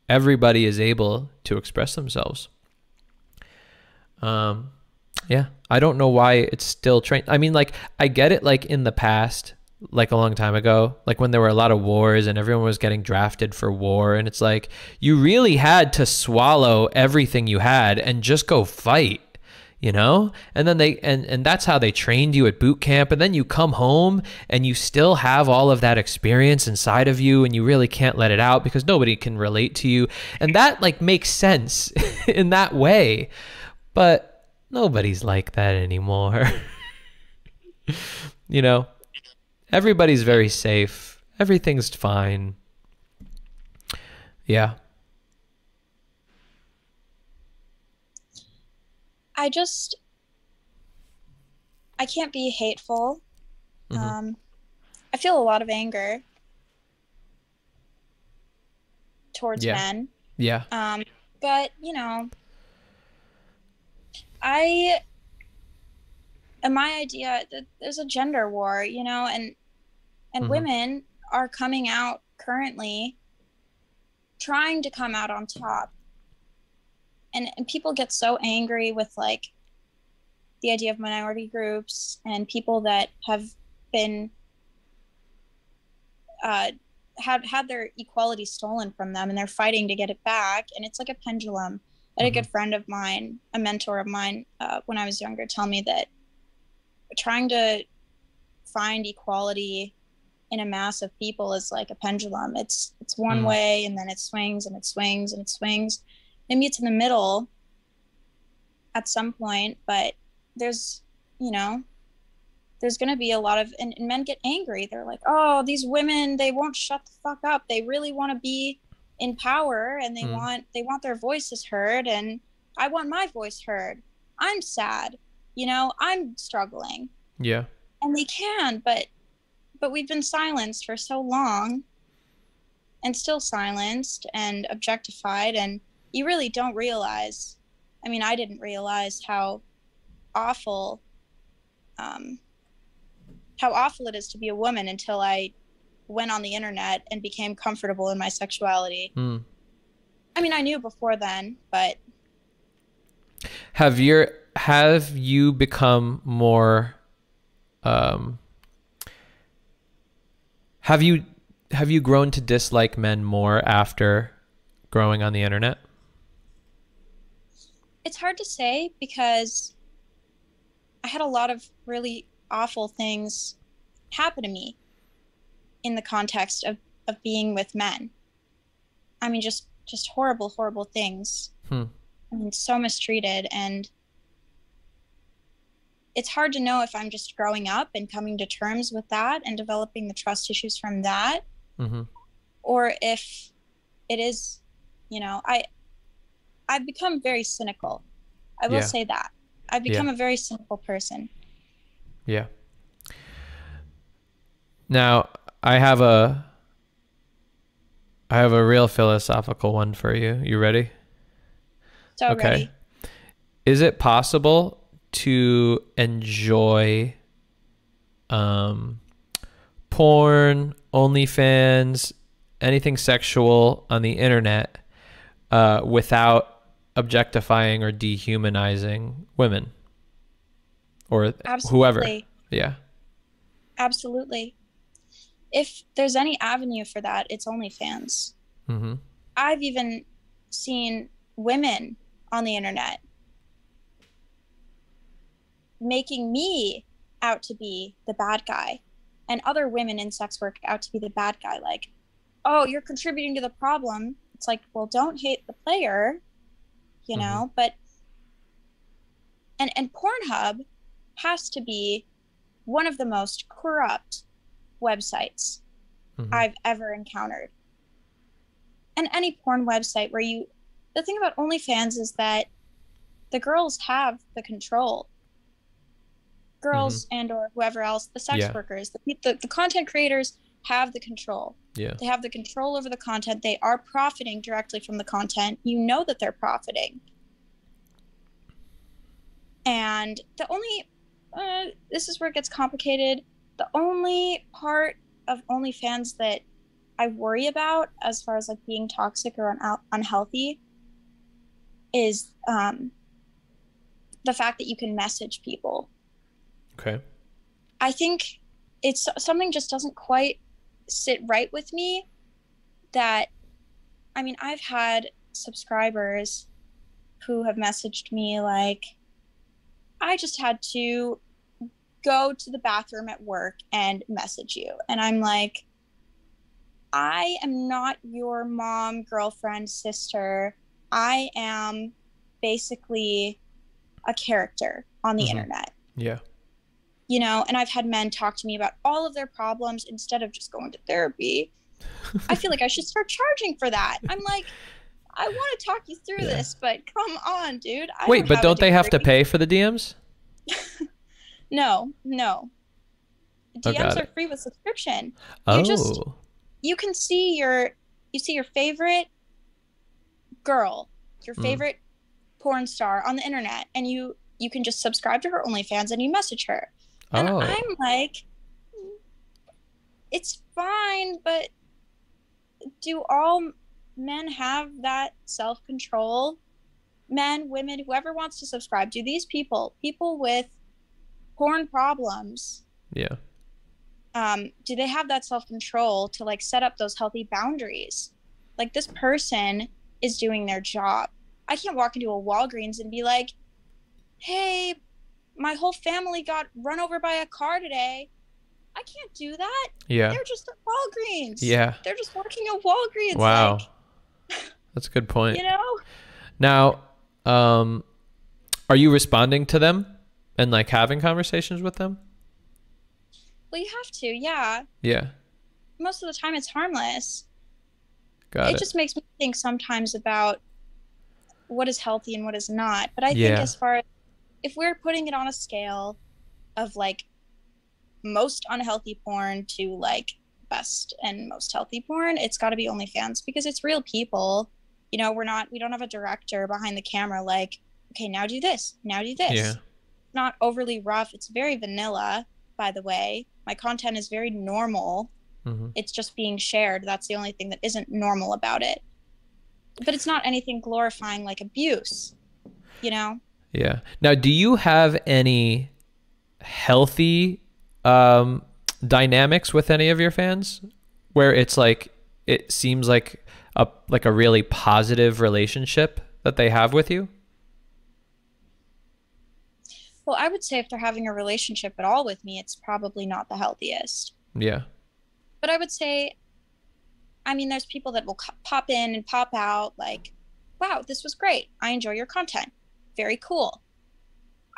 everybody is able to express themselves. Um. Yeah. I don't know why it's still trained. I mean, like I get it. Like in the past, like a long time ago, like when there were a lot of wars and everyone was getting drafted for war, and it's like you really had to swallow everything you had and just go fight you know? And then they and and that's how they trained you at boot camp. And then you come home and you still have all of that experience inside of you and you really can't let it out because nobody can relate to you. And that like makes sense in that way. But nobody's like that anymore. You know? Everybody's very safe. Everything's fine. Yeah I just I can't be hateful. Mhm. Um, I feel a lot of anger towards Yeah. men. yeah Um, but you know, I and my idea that there's a gender war, you know, and and Mhm. women are coming out currently trying to come out on top and, and people get so angry with like the idea of minority groups and people that have been uh, had had their equality stolen from them and they're fighting to get it back. And it's like a pendulum i had a good friend of mine a mentor of mine uh, when i was younger tell me that trying to find equality in a mass of people is like a pendulum. It's it's one Mm. way and then it swings and it swings and it swings it meets in the middle at some point but there's you know there's going to be a lot of and, and men get angry they're like oh these women they won't shut the fuck up they really want to be in power and they Mm. want they want their voices heard and i want my voice heard i'm sad you know i'm struggling Yeah. and they can but but we've been silenced for so long and still silenced and objectified and you really don't realize i mean i didn't realize how awful um how awful it is to be a woman until i went on the internet and became comfortable in my sexuality Hmm. i mean i knew before then but Have your have you become more um have you have you grown to dislike men more after growing on the internet? It's hard to say because I had a lot of really awful things happen to me in the context of, of being with men. I mean, just just horrible, horrible things. Hmm. I mean, so mistreated, and it's hard to know if I'm just growing up and coming to terms with that and developing the trust issues from that, Mm-hmm. or if it is, you know, I I've become very cynical. I will Yeah. say that. I've become a very cynical person. Yeah. Now, I have a I have a real philosophical one for you. You ready? So Okay. ready. Is it possible to enjoy um porn, OnlyFans, anything sexual on the internet uh without objectifying or dehumanizing women or whoever? Yeah. Absolutely. If there's any avenue for that, it's OnlyFans. Mhm. I've even seen women on the internet making me out to be the bad guy and other women in sex work out to be the bad guy like oh you're contributing to the problem it's like well don't hate the player you know but and and pornhub has to be one of the most corrupt websites Mhm. I've ever encountered. And any porn website where you, the thing about OnlyFans is that the girls have the control. Girls and or whoever else, the sex Yeah. workers, the, the the content creators have the control. Yeah. They have the control over the content. They are profiting directly from the content. You know that they're profiting. And the only, uh, this is where it gets complicated. The only part of OnlyFans that I worry about as far as like being toxic or un- unhealthy is um, the fact that you can message people. Okay. I think it's something just doesn't quite sit right with me that I mean I've had subscribers who have messaged me like I just had to go to the bathroom at work and message you and I'm like I am not your mom, girlfriend, sister. I am basically a character on the Mhm. internet Yeah. You know and i've had men talk to me about all of their problems instead of just going to therapy i feel like i should start charging for that i'm like i want to talk you through Yeah. this but come on dude I Wait, but have a don't they have to pay for the DMs? no no Oh, dms got are free with subscription Oh. You just- you can see your you see your favorite girl your Mm. favorite porn star on the internet and you you can just subscribe to her onlyfans and you message her and oh. i'm like it's fine, but do all men have that self control? Men, women, whoever wants to subscribe, do these people, people with porn problems, Yeah. um, do they have that self control to like set up those healthy boundaries? Like this person is doing their job. I can't walk into a Walgreens and be like, "Hey, my whole family got run over by a car today." I can't do that. Yeah. They're just at Walgreens. Yeah. They're just working at Walgreens. Wow. Like, That's a good point. you know? Now, um, are you responding to them and like having conversations with them? Well, you have to. Yeah. Yeah. Most of the time, it's harmless. Got it it. just makes me think sometimes about what is healthy and what is not. But I Yeah. think as far as if we're putting it on a scale of like most unhealthy porn to like best and most healthy porn, it's got to be OnlyFans because it's real people. You know, we're not we don't have a director behind the camera like, okay, now do this, now do this. Yeah. Not overly rough. It's very vanilla, by the way. My content is very normal Mm-hmm. it's just being shared. That's the only thing that isn't normal about it. But it's not anything glorifying like abuse, you know? Yeah. Now, do you have any healthy um, dynamics with any of your fans, where it's like it seems like a like a really positive relationship that they have with you? Well, I would say if they're having a relationship at all with me, it's probably not the healthiest. Yeah. But I would say, I mean, there's people that will pop in and pop out, like, wow, this was great. I enjoy your content. Very cool.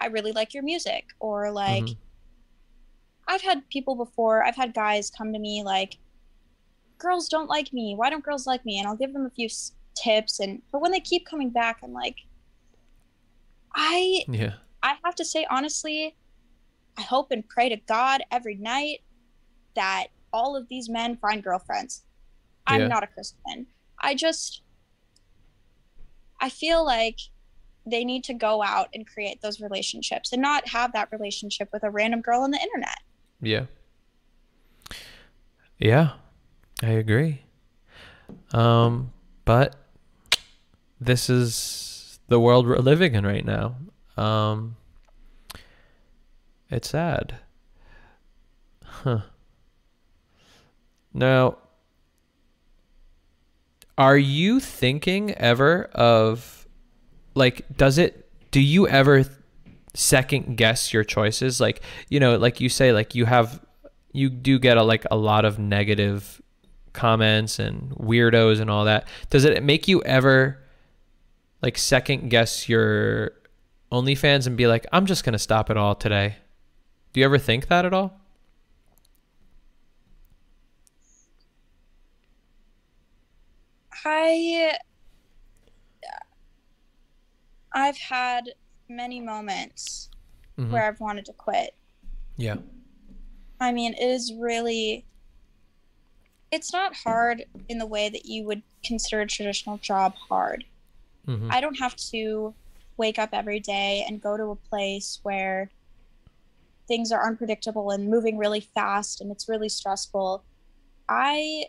I really like your music. Or like, Mhm. I've had people before, I've had guys come to me like, girls don't like me. Why don't girls like me? And I'll give them a few s- tips. And, but when they keep coming back, I'm like, I, Yeah. I have to say, honestly, I hope and pray to God every night that all of these men find girlfriends. I'm Yeah. not a Christian. I just, I feel like they need to go out and create those relationships and not have that relationship with a random girl on the internet. Yeah. Yeah, I agree. Um, but this is the world we're living in right now. Um, it's sad. Huh. Now, are you thinking ever of like does it do you ever second guess your choices? Like you know like you say like you have you do get a like a lot of negative comments and weirdos and all that. Does it make you ever like second guess your OnlyFans and be like I'm just gonna stop it all today do you ever think that at all? I I've had many moments Mhm. where I've wanted to quit. yeah I mean, it is really it's not hard in the way that you would consider a traditional job hard. Mhm. I don't have to wake up every day and go to a place where things are unpredictable and moving really fast and it's really stressful. I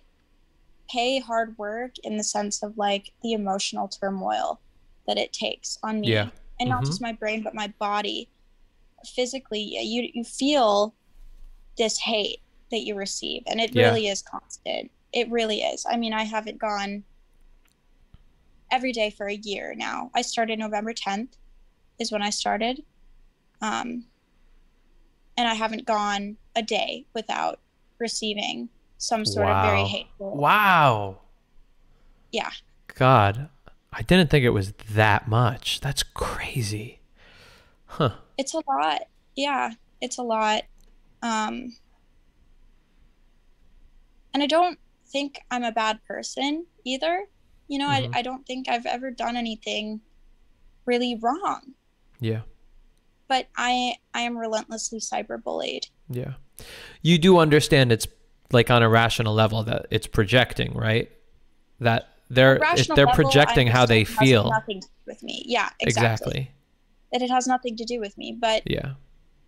pay hard work in the sense of like the emotional turmoil that it takes on me. Yeah. and not Mhm. just my brain but my body. Physically you you feel this hate that you receive and it Yeah. really is constant. It really is. I mean i haven't gone every day for a year now. I started november 10th is when i started. Um and i haven't gone a day without receiving some sort of very hateful wow. Yeah. God I didn't think it was that much. That's crazy. Huh. It's a lot. Yeah it's a lot. Um and i don't think i'm a bad person either. You know Mhm. I, I don't think i've ever done anything really wrong. Yeah. But i i am relentlessly cyberbullied. Yeah. You do understand it's like on a rational level that it's projecting, right? That they're if they're level, projecting how they feel. nothing to do with me yeah exactly. Exactly. that it has nothing to do with me but Yeah.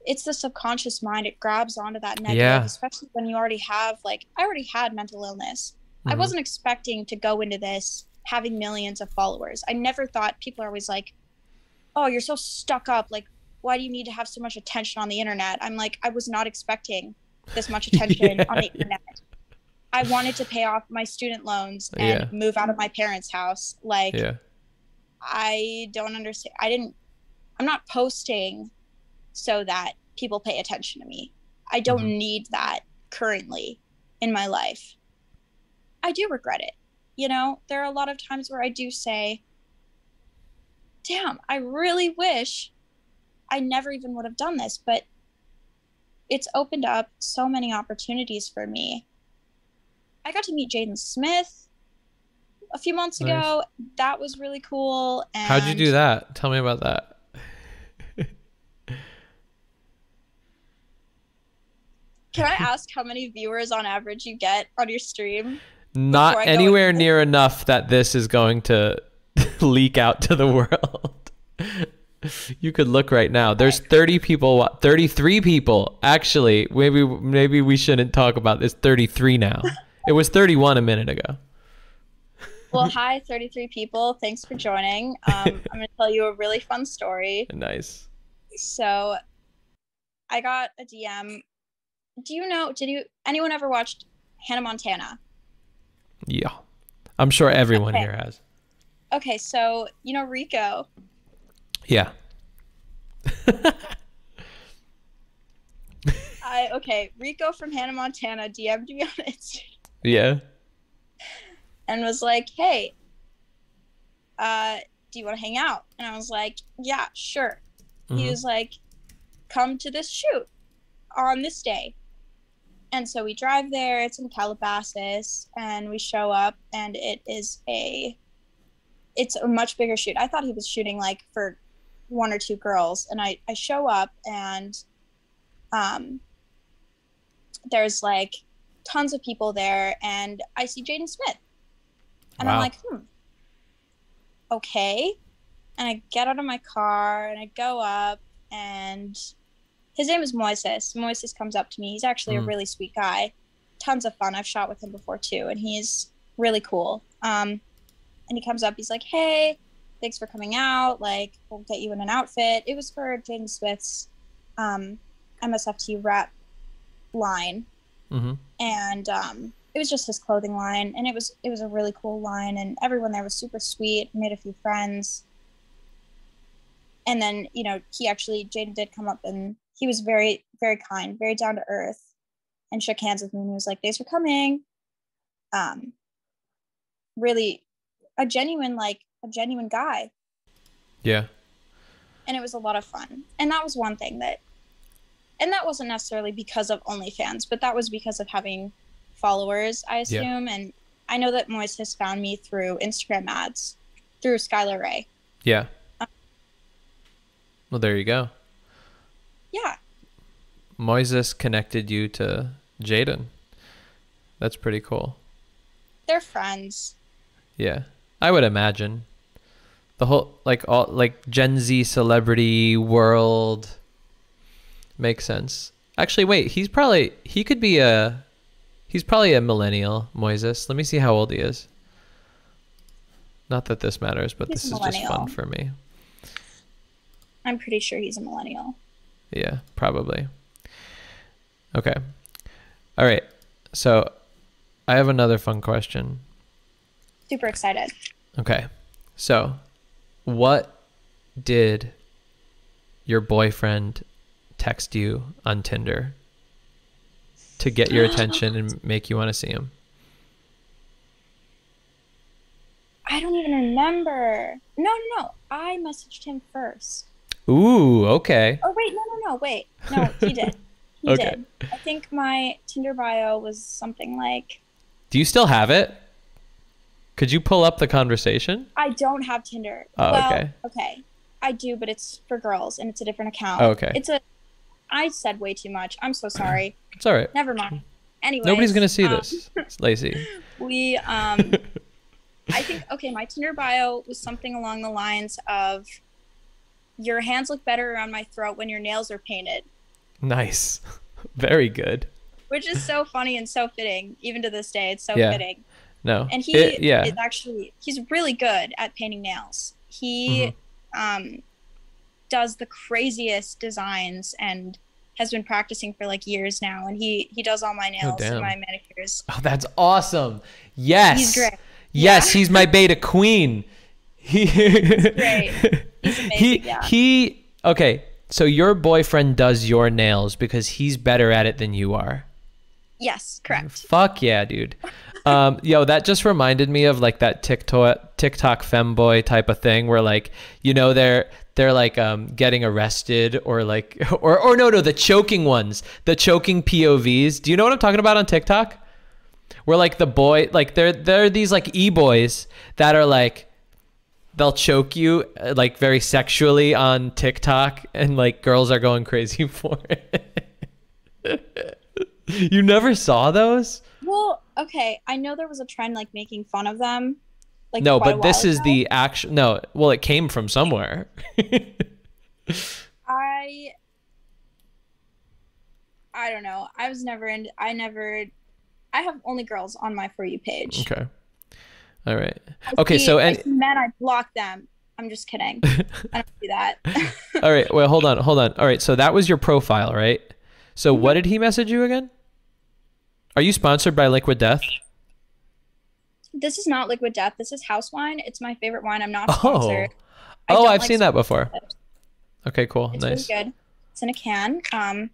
it's the subconscious mind. It grabs onto that negative, Yeah. especially when you already have like I already had mental illness. I Mhm. wasn't expecting to go into this having millions of followers. I never thought people are always like, "Oh, you're so stuck up. Like, why do you need to have so much attention on the internet?" I'm like, I was not expecting this much attention on the internet. yeah. I wanted to pay off my student loans and Yeah. move out of my parents' house. Like, Yeah. I don't understand. I didn't. I'm not posting so that people pay attention to me. I don't Mhm. need that currently in my life. I do regret it. You know, there are a lot of times where I do say, damn, I really wish I never even would have done this, but it's opened up so many opportunities for me. I got to meet Jaden Smith a few months Nice. ago. That was really cool. And How'd you do that? Tell me about that. Can I ask how many viewers on average you get on your stream? Not Before I go anywhere near enough that this is going to leak out to the world. you could look right now. There's 30 people, 33 people. Actually, maybe maybe we shouldn't talk about this. 33 now. It was 31 a minute ago. Well, hi, 33 people. Thanks for joining. Um, I'm going to tell you a really fun story. Nice. So, I got a DM. Do you know? Did you anyone ever watched Hannah Montana? Yeah. I'm sure everyone Okay. here has. Okay, so you know Rico. Yeah. I okay, Rico from Hannah Montana DM'd me on Instagram Yeah. and was like, "Hey, uh, do you want to hang out?" And I was like, "Yeah, sure." He Mhm. was like, "Come to this shoot on this day." And so we drive there. It's in Calabasas, and we show up, and it is a, it's a much bigger shoot. I thought he was shooting like for one or two girls, and I I show up, and um, there's like tons of people there, and I see Jaden Smith, and I'm like, hmm, okay. And I get out of my car and I go up, and his name is Moises. Moises comes up to me. He's actually a Mm. really sweet guy. Tons of fun. I've shot with him before too, and he's really cool. Um, and he comes up. He's like, "Hey, thanks for coming out. Like, we'll get you in an outfit." It was for Jaden Smith's um, MSFTSrep line, hmm and um, it was just his clothing line, and it was it was a really cool line, and everyone there was super sweet. Made a few friends, and then you know he actually Jaden did come up and he was very very kind, very down to earth, and shook hands with me and he was like, "Thanks for coming." Um, really, a genuine like a genuine guy, Yeah. and it was a lot of fun. And that was one thing that, and that wasn't necessarily because of OnlyFans, but that was because of having followers, I Yeah. assume. And I know that Moises found me through Instagram ads, through Skylar Ray. Yeah. Um, well, there you go. Yeah, Moises connected you to Jaden. That's pretty cool. they're friends. Yeah. I would imagine. The whole like all like Gen Z celebrity world makes sense. Actually, wait, he's probably he could be a he's probably a millennial, Moises. Let me see how old he is. Not that this matters, but He's this is just fun for me. I'm pretty sure he's a millennial. Yeah, probably. Okay. All right. So I have another fun question. Super excited. Okay. So, what did your boyfriend text you on Tinder to get your attention and make you want to see him? I don't even remember. No, no, no. I messaged him first. Ooh, okay. Oh wait, no, no, no, wait. No, he did. He Okay. did. I think my Tinder bio was something like Do you still have it? Could you pull up the conversation? I don't have Tinder. Oh, well, okay. okay. I do, but it's for girls and it's a different account. Oh, okay. It's a I said way too much. I'm so sorry. It's all right. Never mind. Anyway, Nobody's going to see um, this, Lacey. We um I think okay, my Tinder bio was something along the lines of your hands look better around my throat when your nails are painted. Nice. Very good. which is so funny and so fitting, even to this day. It's so Yeah. fitting. No. And he It- yeah. is actually he's really good at painting nails. He Mm-hmm. um does the craziest designs and has been practicing for like years now and he he does all my nails damn. and my manicures. Oh, that's awesome. Yes. He's great. Yes, he's my beta queen. He great. He's amazing, He yeah. he okay, so your boyfriend does your nails because he's better at it than you are. Yes, correct. Fuck yeah, dude. Um, yo, that just reminded me of like that TikTok TikTok femboy type of thing where like, you know, they're they're like um getting arrested or like or or no no the choking ones, the choking POVs. Do you know what I'm talking about on TikTok? Where like the boy like they're they're these like e-boys that are like they'll choke you uh, like very sexually on TikTok and like girls are going crazy for it. you never saw those? Well, okay, I know there was a trend like making fun of them. Like no, but this is the actual. No, well, it came from somewhere. I I don't know. I was never in I never I have only girls on my for you page. okay. All right. I Okay, see- so and men I block them. I'm just kidding. I don't do that. all right. Well, hold on, hold on. All right. So that was your profile, right? So Mm-hmm. what did he message you again? Are you sponsored by Liquid Death? This is not liquid death. This is house wine. It's my favorite wine. I'm not Oh. sponsored. Oh, oh I've like seen that before. sponsored. Okay, cool. It's nice. really good. It's in a can. Um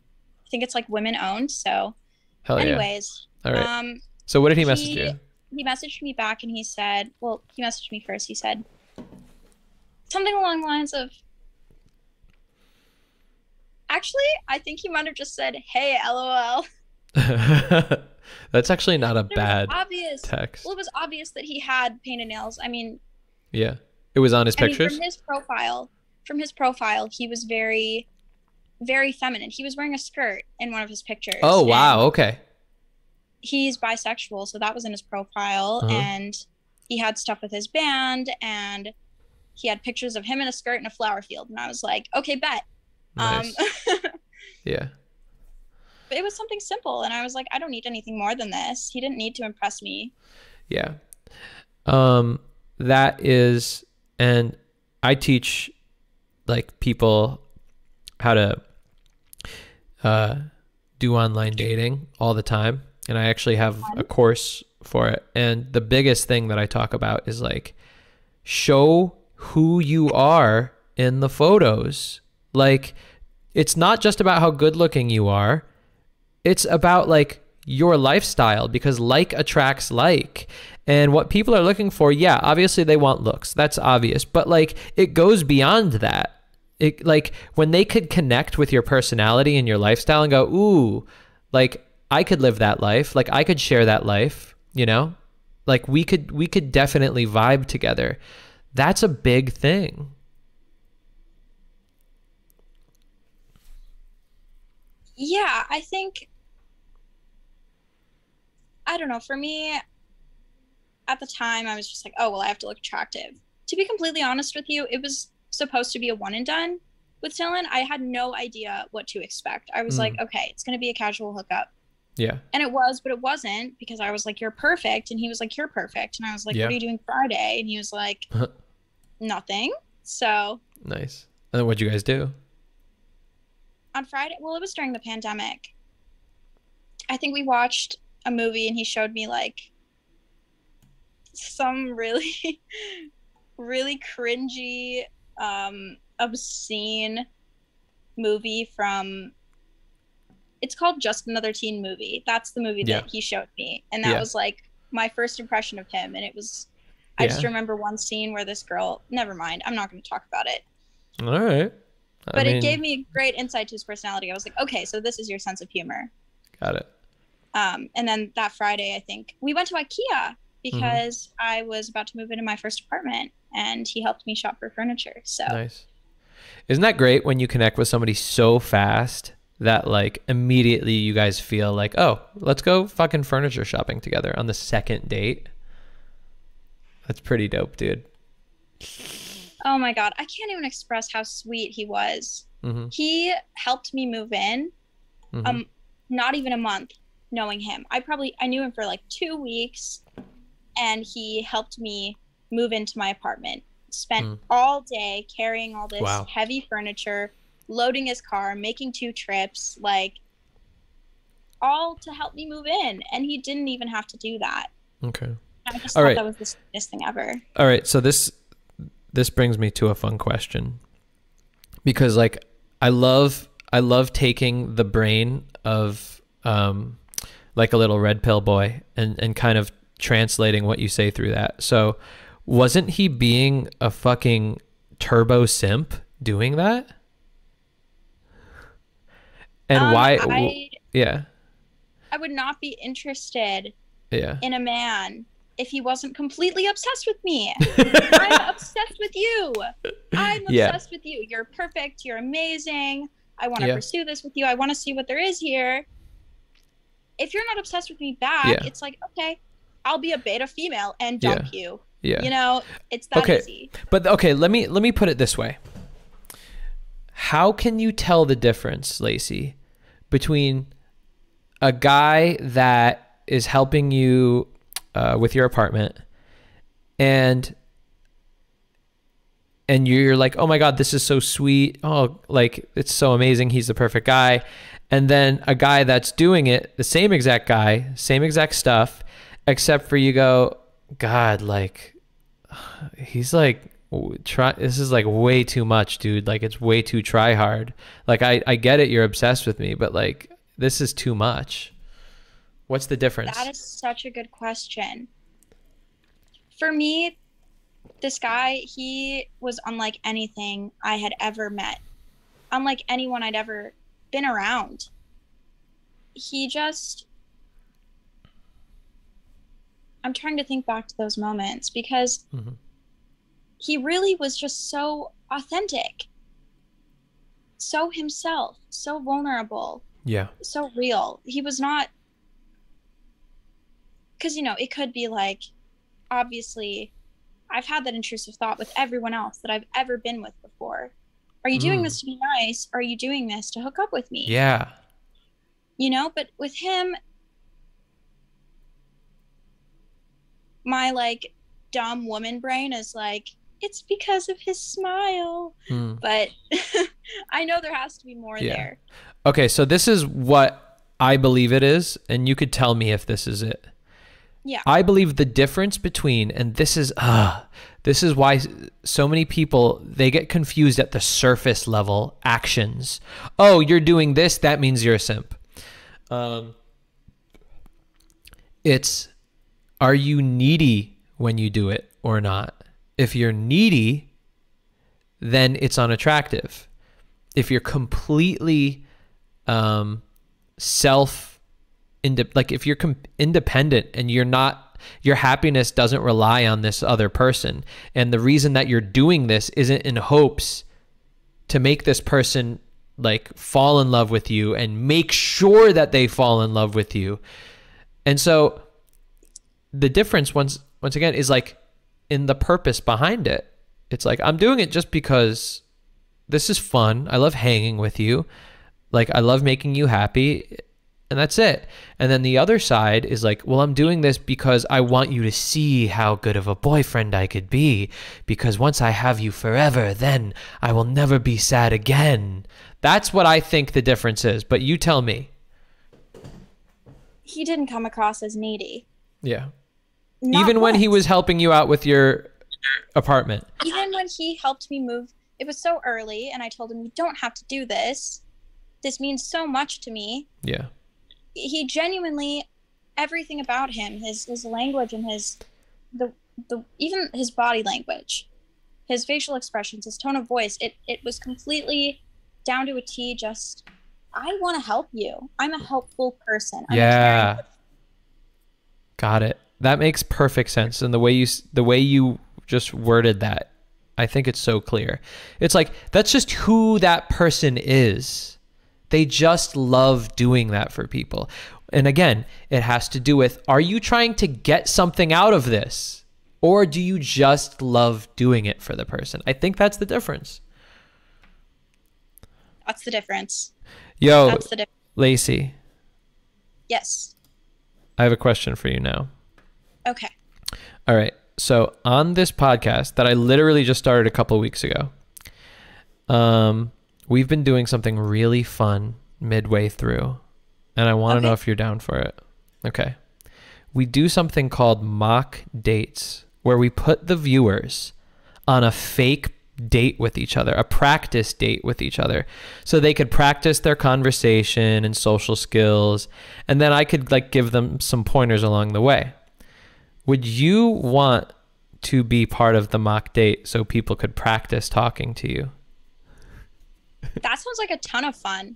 I think it's like women owned, so Hell yeah. anyways. All right. Um so what did he message you? he messaged me back and he said, well, he messaged me first. He said something along the lines of, actually, I think he might have just said, hey, lol. That's actually not a bad obvious. text. Well, it was obvious that he had painted nails. I mean, Yeah. It was on his I mean, pictures. from his profile, from his profile, he was very, very feminine. He was wearing a skirt in one of his pictures. oh wow. Okay. He's bisexual, so that was in his profile, Uh-huh. and he had stuff with his band, and he had pictures of him in a skirt in a flower field, and I was like, okay, bet. Nice. Um, yeah. It was something simple, and I was like, I don't need anything more than this. He didn't need to impress me. Yeah. Um that is and I teach like people how to uh do online dating all the time and I actually have a course for it and the biggest thing that I talk about is like show who you are in the photos. Like it's not just about how good looking you are it's about like your lifestyle because like attracts like. And what people are looking for yeah obviously they want looks. That's obvious. But like it goes beyond that. It like when they could connect with your personality and your lifestyle and go ooh like i could live that life. Like i could share that life you know? Like we could we could definitely vibe together. That's a big thing. Yeah, I think I don't know. For me, at the time, I was just like, oh, well, I have to look attractive. To be completely honest with you, it was supposed to be a one and done with Dylan. I had no idea what to expect. I was Mm. like, okay, it's going to be a casual hookup. yeah And it was, but it wasn't because I was like, you're perfect. And he was like, you're perfect. And I was like, Yeah. what are you doing Friday? And he was like, nothing. So nice and then what'd you guys do on Friday, well, it was during the pandemic. I think we watched a movie and he showed me like some really, really cringy, um, obscene movie from. It's called Just Another Teen Movie. That's the movie Yeah. that he showed me, and that Yeah. was like my first impression of him. And it was, I just remember one scene where this girl. Never mind, I'm not going to talk about it all right I but mean, it gave me a great insight to his personality. I was like, okay, so this is your sense of humor. got it Um, and then that Friday, I think we went to IKEA Mm-hmm. because I was about to move into my first apartment, and he helped me shop for furniture. So Nice. Isn't that great when you connect with somebody so fast that like immediately you guys feel like, oh, let's go fucking furniture shopping together on the second date? That's pretty dope, dude. oh my god, I can't even express how sweet he was. hmm He helped me move in, Um, not even a month knowing him. I probably I knew him for like two weeks, and he helped me move into my apartment. Spent Mm. all day carrying all this Wow. heavy furniture, loading his car, making two trips, like all to help me move in. And he didn't even have to do that. Okay. I just All thought right. that was the sweetest thing ever. All right, so this this brings me to a fun question. Because like I love I love taking the brain of um like a little red pill boy and and kind of translating what you say through that. So wasn't he being a fucking turbo simp doing that? And Um, why I, yeah. I would not be interested Yeah. in a man if he wasn't completely obsessed with me. I'm obsessed with you. I'm Yeah. obsessed with you. You're perfect. You're amazing. I want to Yeah. pursue this with you. I want to see what there is here. If you're not obsessed with me back, Yeah. it's like, okay, I'll be a beta female and dump you. yeah. You know, it's that Okay. easy. But okay, let me let me put it this way. How can you tell the difference, Lacey, between a guy that is helping you uh, with your apartment and and you're like, "Oh my god, this is so sweet. Oh, like it's so amazing. He's the perfect guy." And then a guy that's doing it, the same exact guy, same exact stuff, except for you go, "God, like he's like try this is like way too much dude. Like it's way too try hard. Like i i get it you're obsessed with me but like this is too much. What's the difference? That is such a good question. For me, this guy, he was unlike anything I had ever met, unlike anyone I'd ever been around. He just. I'm trying to think back to those moments because Mhm. he really was just so authentic, so himself, so vulnerable yeah so real. He was not because you know it could be like obviously I've had that intrusive thought with everyone else that I've ever been with before. Are you doing Mm. this to be nice? Are you doing this to hook up with me? yeah You know, but with him my like dumb woman brain is like it's because of his smile. Hmm. But I know there has to be more Yeah. there. okay so this is what i believe it is and you could tell me if this is it Yeah. i believe the difference between and this is uh this is why so many people they get confused at the surface level actions. Oh you're doing this that means you're a simp. Um it's are you needy when you do it or not? If you're needy then it's unattractive. If you're completely um self like if you're independent and you're not your happiness doesn't rely on this other person and the reason that you're doing this isn't in hopes to make this person like fall in love with you and make sure that they fall in love with you and so the difference once once again is like in the purpose behind it it's like i'm doing it just because this is fun. I love hanging with you. Like I love making you happy and that's it. And then the other side is like, well, I'm doing this because I want you to see how good of a boyfriend I could be because once I have you forever, then I will never be sad again. That's what I think the difference is, but you tell me. He didn't come across as needy. Yeah. Not Even when he was helping you out with your apartment. even when he helped me move it was so early and i told him you don't have to do this this means so much to me Yeah. He genuinely everything about him his his language and his the the even his body language his facial expressions his tone of voice it it was completely down to a t just i want to help you i'm a helpful person I'm Yeah. Got it. That makes perfect sense. And the way you the way you just worded that, I think it's so clear. It's like that's just who that person is. They just love doing that for people. And again, it has to do with are you trying to get something out of this or do you just love doing it for the person? I think that's the difference. that's the difference Yo, that's the difference Lacey, Yes. I have a question for you now. Okay. All right. So on this podcast that I literally just started a couple weeks ago, um, we've been doing something really fun midway through, and I want to know if you're down for it. Okay. We do something called mock dates, where we put the viewers on a fake date with each other, a practice date with each other. So they could practice their conversation and social skills, and then I could like give them some pointers along the way. Would you want to be part of the mock date so people could practice talking to you? That sounds like a ton of fun.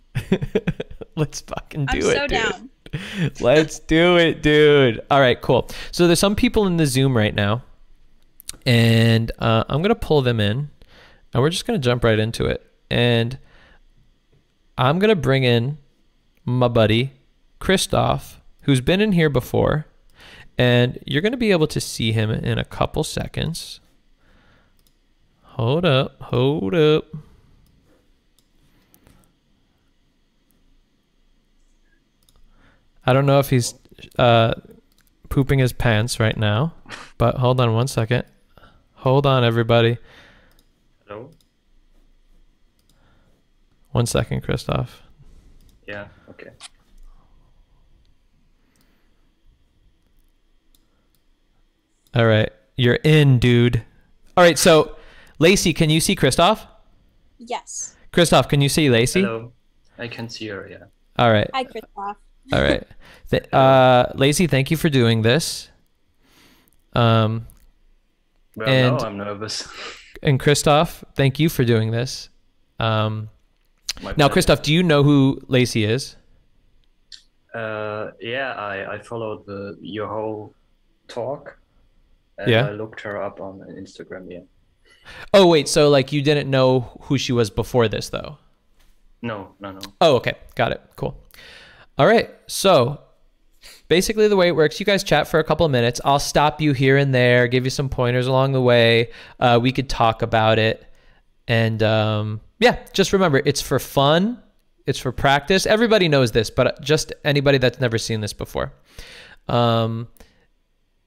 Let's fucking do I'm it. so dude. down. Let's do it, dude. All right, cool. So there's some people in the Zoom right now, and uh, I'm gonna pull them in, and we're just gonna jump right into it. And I'm gonna bring in my buddy Christoph, who's been in here before, and you're gonna be able to see him in a couple seconds. Hold up, hold up. I don't know if he's uh, pooping his pants right now, but hold on one second. Hold on, everybody. Hello? One second, Christoph. Yeah, okay. All right, you're in, dude. All right, so Lacey, can you see Christoph? Yes. Christoph, can you see Lacey? Hello. I can see her, yeah. All right, Hi, Christoph. All right. Th- uh, Lacey, thank you for doing this. Um, Well, And- now I'm nervous. and Christoph, thank you for doing this. Um, My now, pleasure. Christoph, do you know who Lacey is? Uh, yeah, I, I followed the your whole talk. And Yeah. I looked her up on Instagram, yeah. Oh, wait. So, like, you didn't know who she was before this, though? No, no, no. Oh, okay. Got it. Cool. All right. So basically, the way it works, you guys chat for a couple of minutes. I'll stop you here and there, give you some pointers along the way. Uh, we could talk about it. And um, yeah, just remember it's for fun, it's for practice. Everybody knows this, but just anybody that's never seen this before. Um,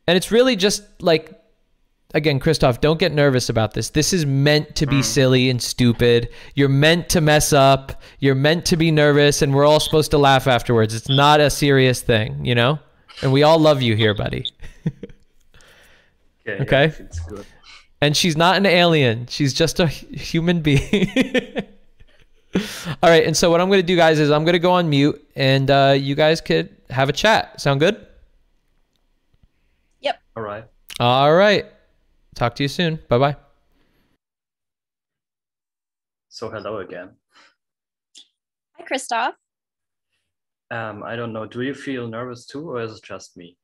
and it's really just like again, Christoph, don't get nervous about this. This is meant to be silly and stupid. You're meant to mess up. You're meant to be nervous, and we're all supposed to laugh afterwards. It's not a serious thing, you know? And we all love you here, buddy. Okay. Okay. Yeah, it's good. And she's not an alien, she's just a human being. all right. And so, what I'm going to do, guys, is I'm going to go on mute, and uh, you guys could have a chat. Sound good? Yep. All right. All right. Talk to you soon. Bye bye. So hello again. Hi, Christoph. Um, I don't know. Do you feel nervous too, or is it just me?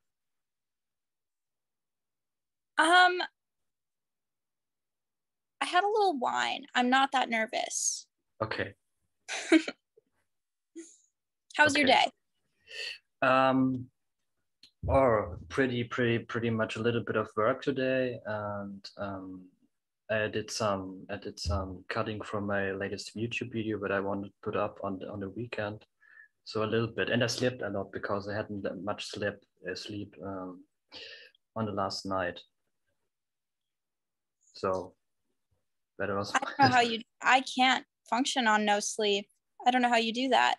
Um, I had a little wine. I'm not that nervous. Okay. How was your day? Um, or pretty, pretty, pretty much a little bit of work today, and um, I did some, I did some cutting from my latest YouTube video, that I wanted to put up on the, on the weekend, so a little bit, and I slept a lot because I hadn't much sleep, uh, sleep um, on the last night. So that was. I don't know how you. I can't function on no sleep. I don't know how you do that.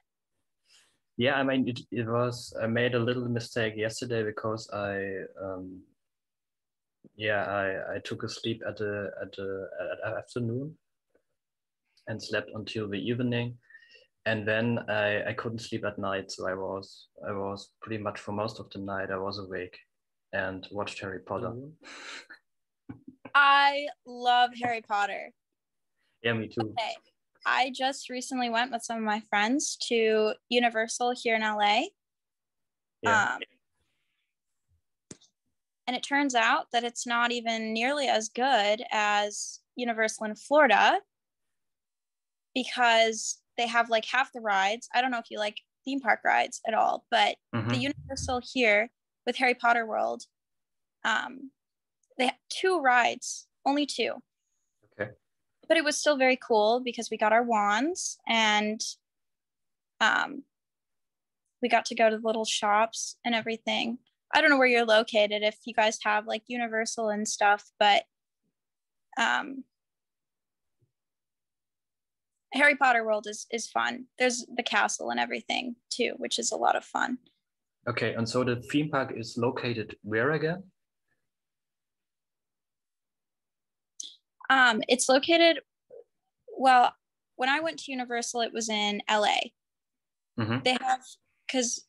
Yeah, I mean, it, it was, I made a little mistake yesterday because I, um, yeah, I, I took a sleep at the, at the at afternoon and slept until the evening. And then I, I couldn't sleep at night. So I was, I was pretty much for most of the night, I was awake and watched Harry Potter. I love Harry Potter. Yeah, me too. Okay. I just recently went with some of my friends to Universal here in LA. Yeah. Um, and it turns out that it's not even nearly as good as Universal in Florida because they have like half the rides. I don't know if you like theme park rides at all, but the Mhm. Universal here with Harry Potter World, um, they have two rides, only two. But it was still very cool because we got our wands and um, we got to go to the little shops and everything. I don't know where you're located if you guys have like Universal and stuff, but um Harry Potter World is is fun. There's the castle and everything too, which is a lot of fun. Okay, and so the theme park is located where again? Um, it's located. Well, when I went to Universal, it was in LA. Mhm. They have because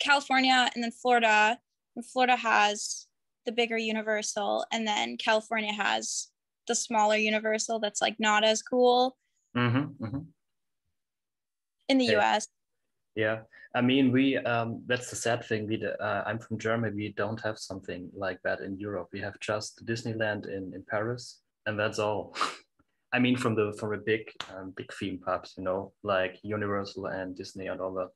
California and then Florida. And Florida has the bigger Universal, and then California has the smaller Universal that's like not as cool Mm-hmm, mm-hmm. in the. U.S. Yeah, I mean, we um, that's the sad thing. We uh, I'm from Germany. We don't have something like that in Europe. We have just Disneyland in in Paris, and that's all. I mean, from the from the big um, big theme parks, you know, like Universal and Disney and all that.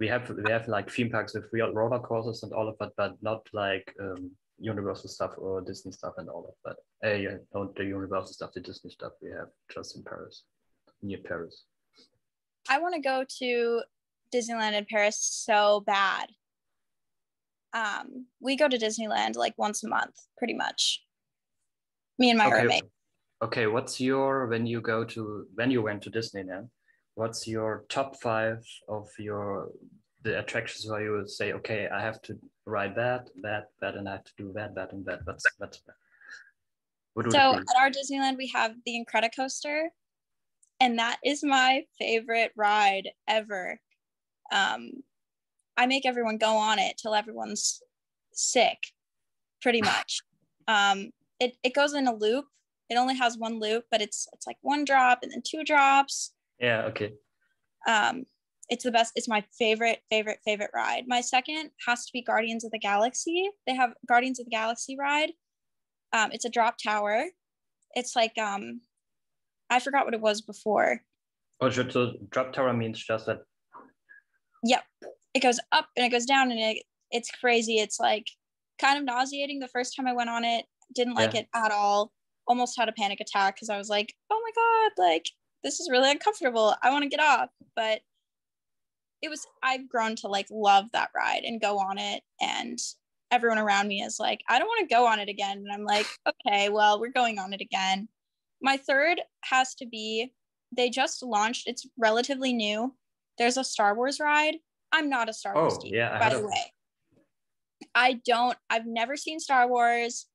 We have we have like theme parks with real roller coasters and all of that, but not like um, Universal stuff or Disney stuff and all of that. Uh, yeah, not the Universal stuff, the Disney stuff. We have just in Paris, near Paris. I want to go to Disneyland in Paris so bad. Um, we go to Disneyland like once a month, pretty much. Me and my roommate. Okay, what's your when you go to when you went to Disneyland? What's your top five of your the attractions where you would say, okay, I have to ride that, that, that, and I have to do that, that, and that. That's that's. What So at our Disneyland, we have the Incredicoaster, and that is my favorite ride ever. Um, I make everyone go on it till everyone's sick, pretty much. um, it it goes in a loop. It only has one loop, but it's it's like one drop and then two drops. Yeah. Okay. Um, it's the best. It's my favorite, favorite, favorite ride. My second has to be Guardians of the Galaxy. They have Guardians of the Galaxy ride. Um, it's a drop tower. It's like um, I forgot what it was before. Oh, so so drop tower means just that. Yep, it goes up and it goes down and it it's crazy. It's like kind of nauseating the first time I went on it. Didn't like Yeah. it at all. Almost had a panic attack because I was like, oh my god, like this is really uncomfortable. I want to get off, but it was I've grown to like love that ride and go on it and everyone around me is like, I don't want to go on it again. And I'm like, okay, well, we're going on it again. My third has to be they just launched, it's relatively new. There's a Star Wars ride. I'm not a Star Wars Oh, geek, yeah, by the way. I don't, I've never seen Star Wars,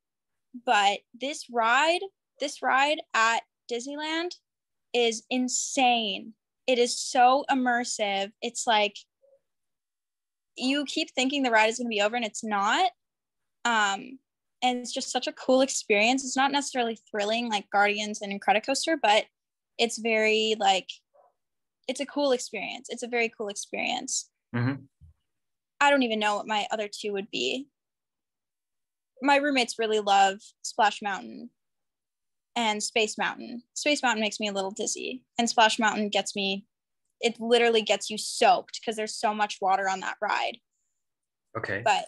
but this ride, this ride at Disneyland is insane. It is so immersive. It's like you keep thinking the ride is going to be over and it's not. Um, and it's just such a cool experience. It's not necessarily thrilling like Guardians and Incredicoaster, but it's very like it's a cool experience. It's a very cool experience. Mhm. I don't even know what my other two would be. My roommates really love Splash Mountain and Space Mountain. Space Mountain makes me a little dizzy, and Splash Mountain gets me, it literally gets you soaked because there's so much water on that ride. Okay. But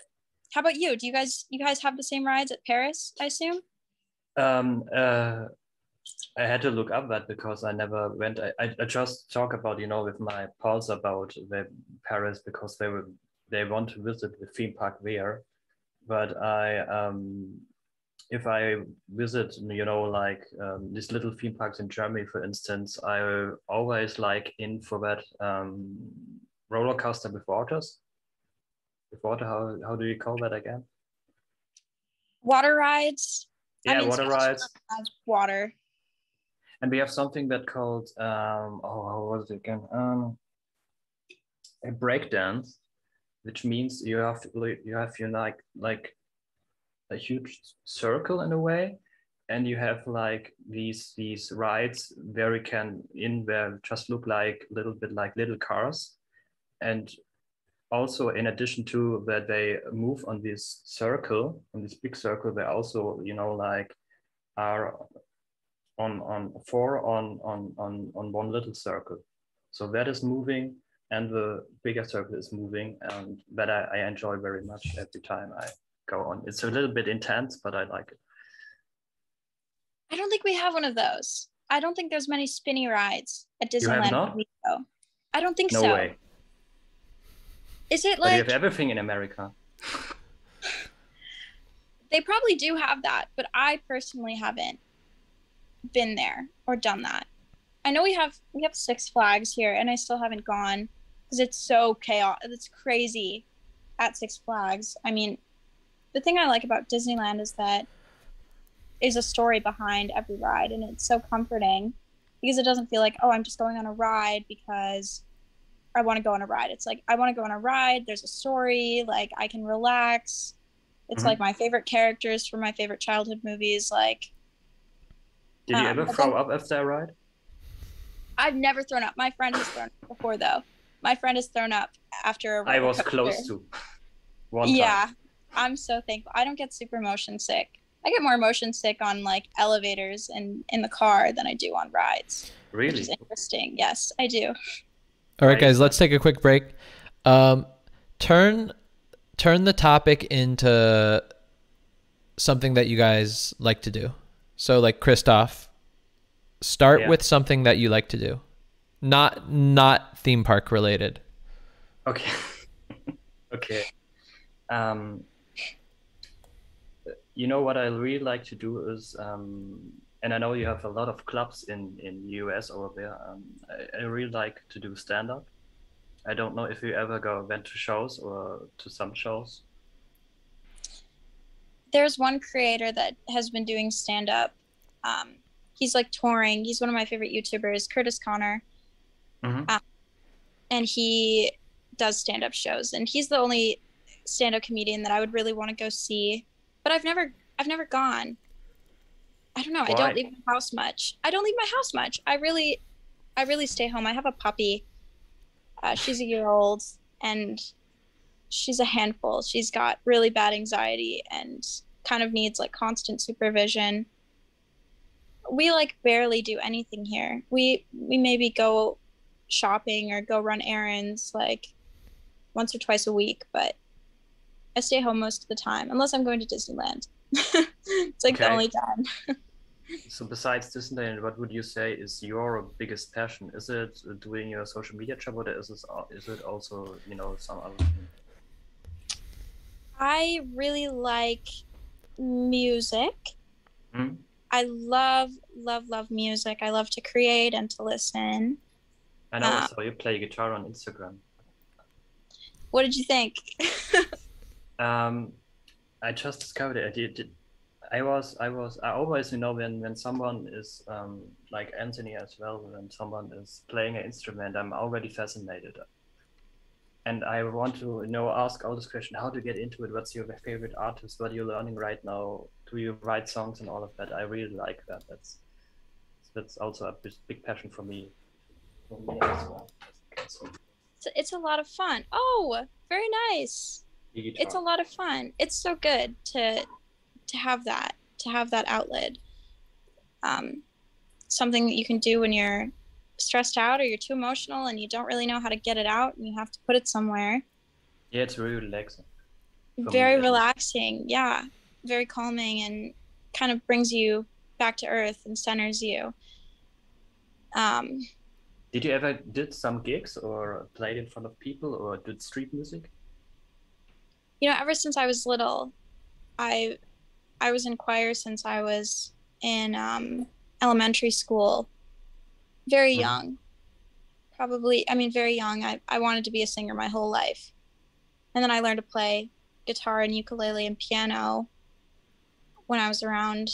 how about you? Do you guys you guys have the same rides at Paris, I assume? Um, uh, I had to look up that because I never went. I, I, I just talk about you know with my pals about the Paris because they were they want to visit the theme park there, but I um if I visit you know like um, these little theme parks in Germany for instance, I always like in for that um roller coaster with waters. With water, how how do you call that again? Water rides. Yeah, mean, water rides. Water. and we have something that called um oh how was it again um a breakdance which means you have you have you like like a huge circle in a way and you have like these these rides where you can in where just look like a little bit like little cars. And also in addition to that they move on this circle on this big circle they also you know like are on on four on on on on one little circle. So that is moving and the bigger circle is moving and that I, I enjoy very much every time i go on it's a little bit intense but i like it I don't think we have one of those. I don't think there's many spinny rides at Disneyland. not? we go. I don't think no so. way Is it But you have everything in America. they probably do have that, but I personally haven't been there or done that. I know we have we have Six Flags here, and I still haven't gone because it's so chaos. It's crazy at Six Flags. I mean, the thing I like about Disneyland is that is a story behind every ride, and it's so comforting because it doesn't feel like oh I'm just going on a ride because I want to go on a ride. It's like I want to go on a ride. There's a story. Like I can relax. It's Mhm. like my favorite characters from my favorite childhood movies. Like Did you Um, ever throw then- up after a ride? I've never thrown up. My friend has thrown up before though. My friend has thrown up after a I roller was coaster. close to. One yeah, time. I'm so thankful. I don't get super motion sick. I get more motion sick on like elevators and in the car than I do on rides, which Really? is interesting. Yes, I do. All right, Right. guys, let's take a quick break. Um, turn turn the topic into something that you guys like to do. So, like Christoph, start Yeah. with something that you like to do, not not theme park related. Okay. okay. Um, you know what I really like to do is, um, and I know you have a lot of clubs in in US over there. Um, I, I really like to do stand up. I don't know if you ever go went to shows or to some shows. There's one creator that has been doing stand up. Um, he's like touring. He's one of my favorite YouTubers, Curtis Connor. Mhm. Uh, and he does stand up shows. And he's the only stand up comedian that I would really want to go see. But I've never I've never gone. I don't know. I don't leave my house much. I don't leave my house much. I really I really stay home. I have a puppy. Uh, she's a year old and she's a handful. She's got really bad anxiety and kind of needs like constant supervision. We like barely do anything here. We we maybe go shopping or go run errands like once or twice a week, but I stay home most of the time unless I'm going to Disneyland. it's like the only time. So besides Disneyland, what would you say is your biggest passion? Is it doing your social media job, or is it is it also you know some other? Thing? I really like music. Hmm? I love, love, love music. I love to create and to listen. I know I Uh, saw you play guitar on Instagram. What did you think? Um, I just discovered it. I did, I was, I was, I always, you know, when when someone is um, like Anthony as well, when someone is playing an instrument, I'm already fascinated. And I want to, you know, ask all this question: How to get into it? What's your favorite artist? What are you learning right now? Do you write songs and all of that? I really like that. That's that's also a big passion for me. For me as well. It's, it's a lot of fun. Oh, very nice. It's a lot of fun. It's so good to to have that, to have that outlet. Um, something that you can do when you're stressed out or you're too emotional and you don't really know how to get it out and you have to put it somewhere. yeah, it's really relaxing. very least. relaxing yeah very calming and kind of brings you back to earth and centers you um Did you ever did some gigs or played in front of people or did street music? you know ever since i was little i i was in choir since i was in um elementary school. Very Mhm. young. Probably i mean very young. I, I wanted to be a singer my whole life. And then i learned to play guitar and ukulele and piano when i was around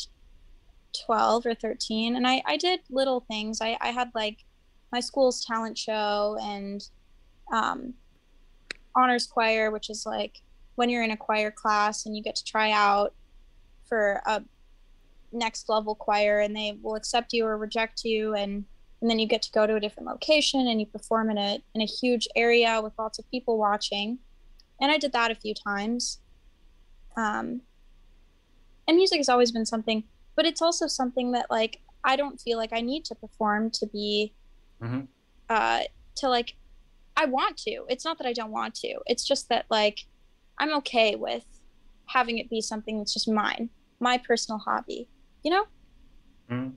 12 or 13 and i, I did little things. I, I had like my school's talent show and um, honors choir which is like when you're in a choir class and you get to try out for a next level choir and they will accept you or reject you and and then you get to go to a different location and you perform in a in a huge area with lots of people watching. And i did that a few times. Um and music has always been something but it's also something that like i don't feel like i need to perform to be Mhm. uh to like i want to it's not that i don't want to it's just that like i'm okay with having it be something that's just mine my personal hobby you know Mm.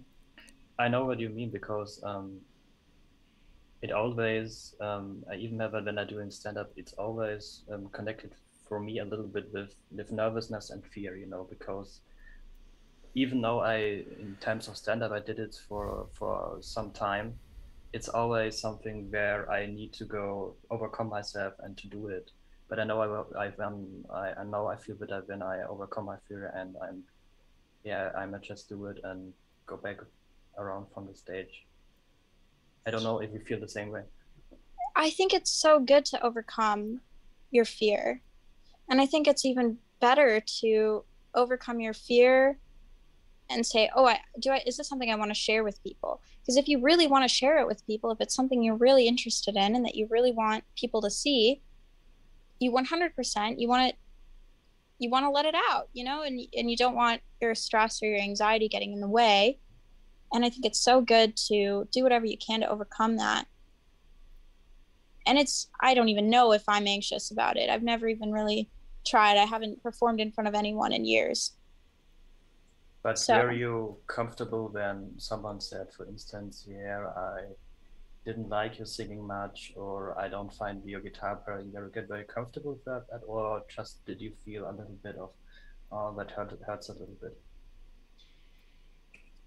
I know what you mean because um, it always um, I even have when I'm doing stand up. It's always um, connected for me a little bit with with nervousness and fear, you know, because even though I in terms of stand up I did it for for some time, it's always something where I need to go overcome myself and to do it. But I know I will, I um, I, I know I feel better when I overcome my fear and I'm yeah I might just do it and go back around from the stage. I don't know if you feel the same way. I think it's so good to overcome your fear. And I think it's even better to overcome your fear and say, "Oh, I do I is this something I want to share with people?" Because if you really want to share it with people, if it's something you're really interested in and that you really want people to see, you 100% you want to you want to let it out, you know, and and you don't want your stress or your anxiety getting in the way. And i think it's so good to do whatever you can to overcome that. And it's i don't even know if i'm anxious about it. I've never even really tried. I haven't performed in front of anyone in years But So- were you comfortable when someone said, for instance, yeah, I didn't like your singing much, or I don't find your guitar playing very good? Were you comfortable with that, at- all, or just did you feel a little bit of, oh, that hurt, hurts a little bit?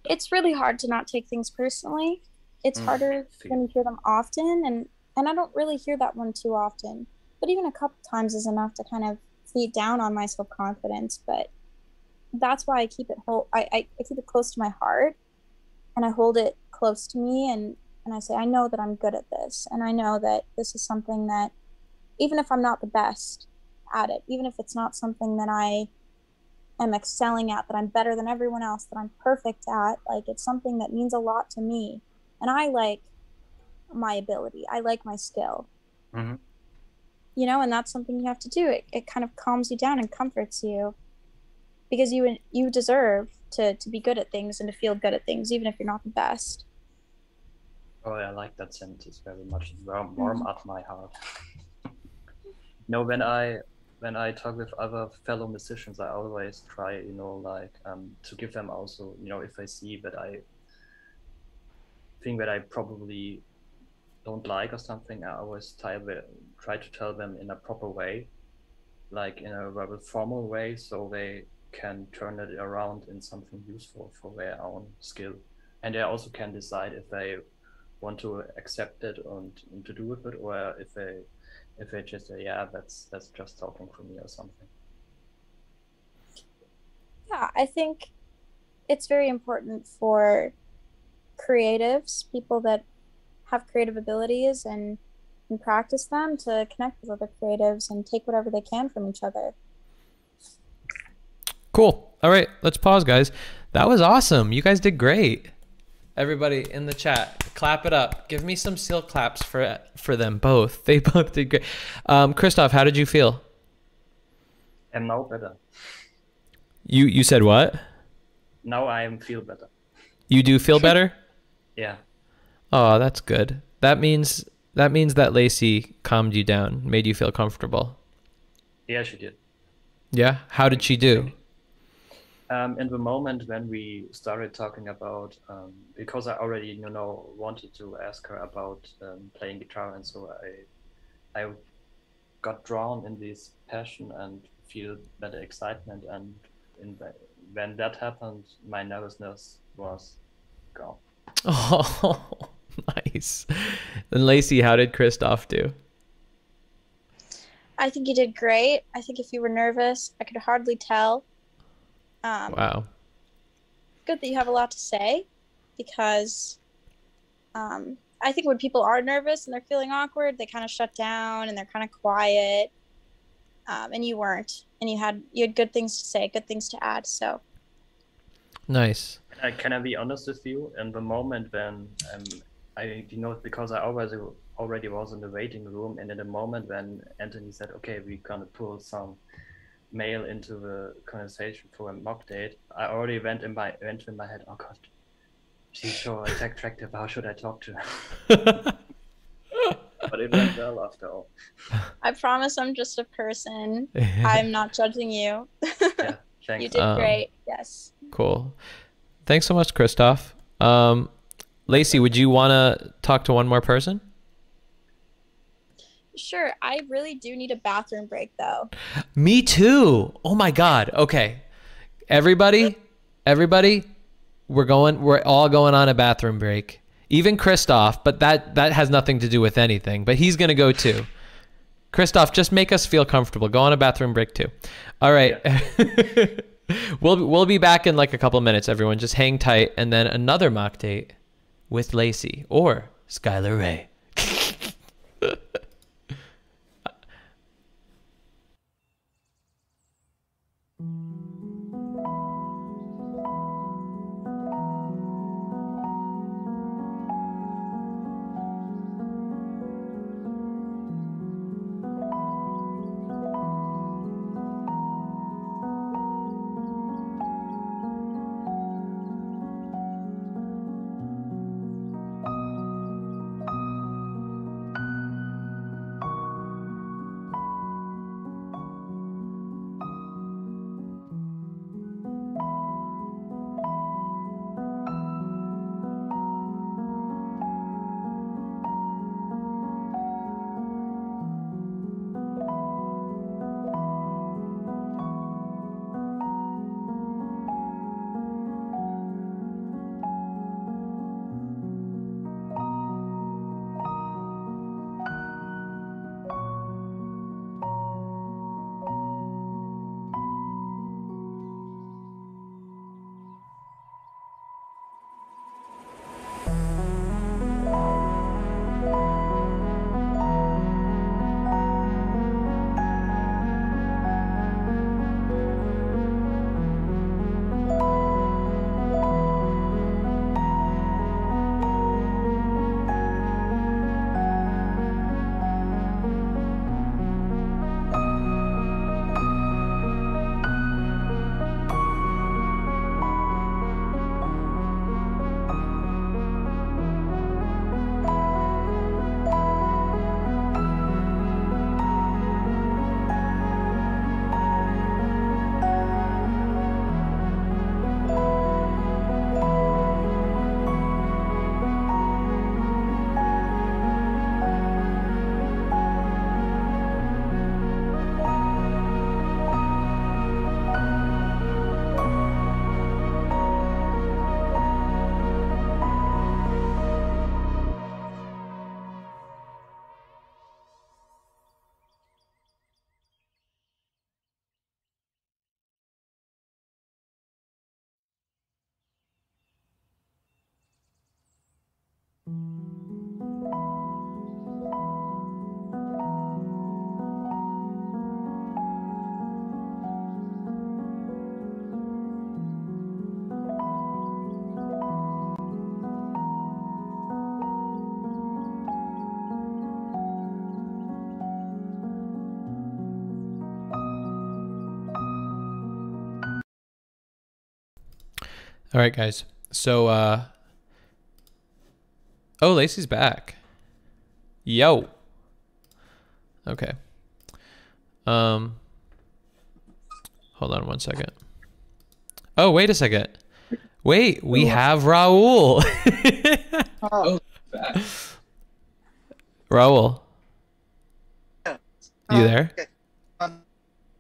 it's really hard to not take things personally it's Mm, harder when you hear them often and and i don't really hear that one too often but even a couple times is enough to kind of feed down on my self-confidence but that's why i keep it whole I, I, I keep it close to my heart and i hold it close to me and and i say i know that i'm good at this and i know that this is something that even if i'm not the best at it even if it's not something that i am excelling at that i'm better than everyone else that i'm perfect at like it's something that means a lot to me. And i like my ability. I like my skill. Mhm. you know and that's something you have to do. It, it kind of calms you down and comforts you because you you deserve to to be good at things and to feel good at things even if you're not the best Oh, I like that sentence very much. It's warm, warm at my heart. you know, when I when I talk with other fellow musicians, I always try, you know, like um, to give them also, you know, if I see that I think that I probably don't like or something, I always try, try to tell them in a proper way, like in a rather formal way, so they can turn it around in something useful for their own skill. And they also can decide if they want to accept it and, and to do with it, or if they if they just say, yeah, that's that's just talking for me or something. yeah i think it's very important for creatives people that have creative abilities and and practice them to connect with other creatives and take whatever they can from each other Cool. All right, let's pause, guys. That was awesome. You guys did great. Everybody in the chat, clap it up. Give me some seal claps for for them both. They both did great. Um, Christoph, how did you feel? And now better. You you said what? Now I am feel better. You do feel better? Yeah. Oh, that's good. That means that means that Lacey calmed you down, made you feel comfortable. Yeah, she did. Yeah. How did she do? Um, in the moment when we started talking about, um, because I already, you know, wanted to ask her about um, playing guitar, and so I, I got drawn in this passion and feel that excitement, and in the, when that happened, my nervousness was gone. Oh, nice. And Lacey, how did Christoph do? i think you did great i think if you were nervous i could hardly tell um, Wow. good that you have a lot to say because um, I think when people are nervous and they're feeling awkward, they kind of shut down and they're kind of quiet. Um, and you weren't, and you had you had good things to say, good things to add. So Nice. Can I, can I be honest with you? In the moment when um, I, you know, because I always already was in the waiting room, and in the moment when Anthony said, "Okay, we're gonna pull some mail into the conversation for a mock date," I already went in my went in my head, "Oh God, she's so attractive. How should I talk to her?" but it went well after all. I promise I'm just a person. I'm not judging you. Yeah, thanks. you did Um, great. Yes. Cool. Thanks so much, Christoph. Um, Lacey, would you want to talk to one more person? Sure, I really do need a bathroom break though. Me too. Oh my god. Okay. Everybody, everybody, we're going we're all going on a bathroom break. Even Christoph, but that that has nothing to do with anything, but he's going to go too. Christoph, just make us feel comfortable. Go on a bathroom break too. All right. we'll we'll be back in like a couple minutes everyone. Just hang tight and then another mock date with Lacey or Skylar Ray. All right, guys. So, uh, oh, Lacey's back. Yo. Okay. Um, hold on one second. Oh, wait a second. Wait, we have Raul. Oh, back. Raul, you Oh, there? okay. Um,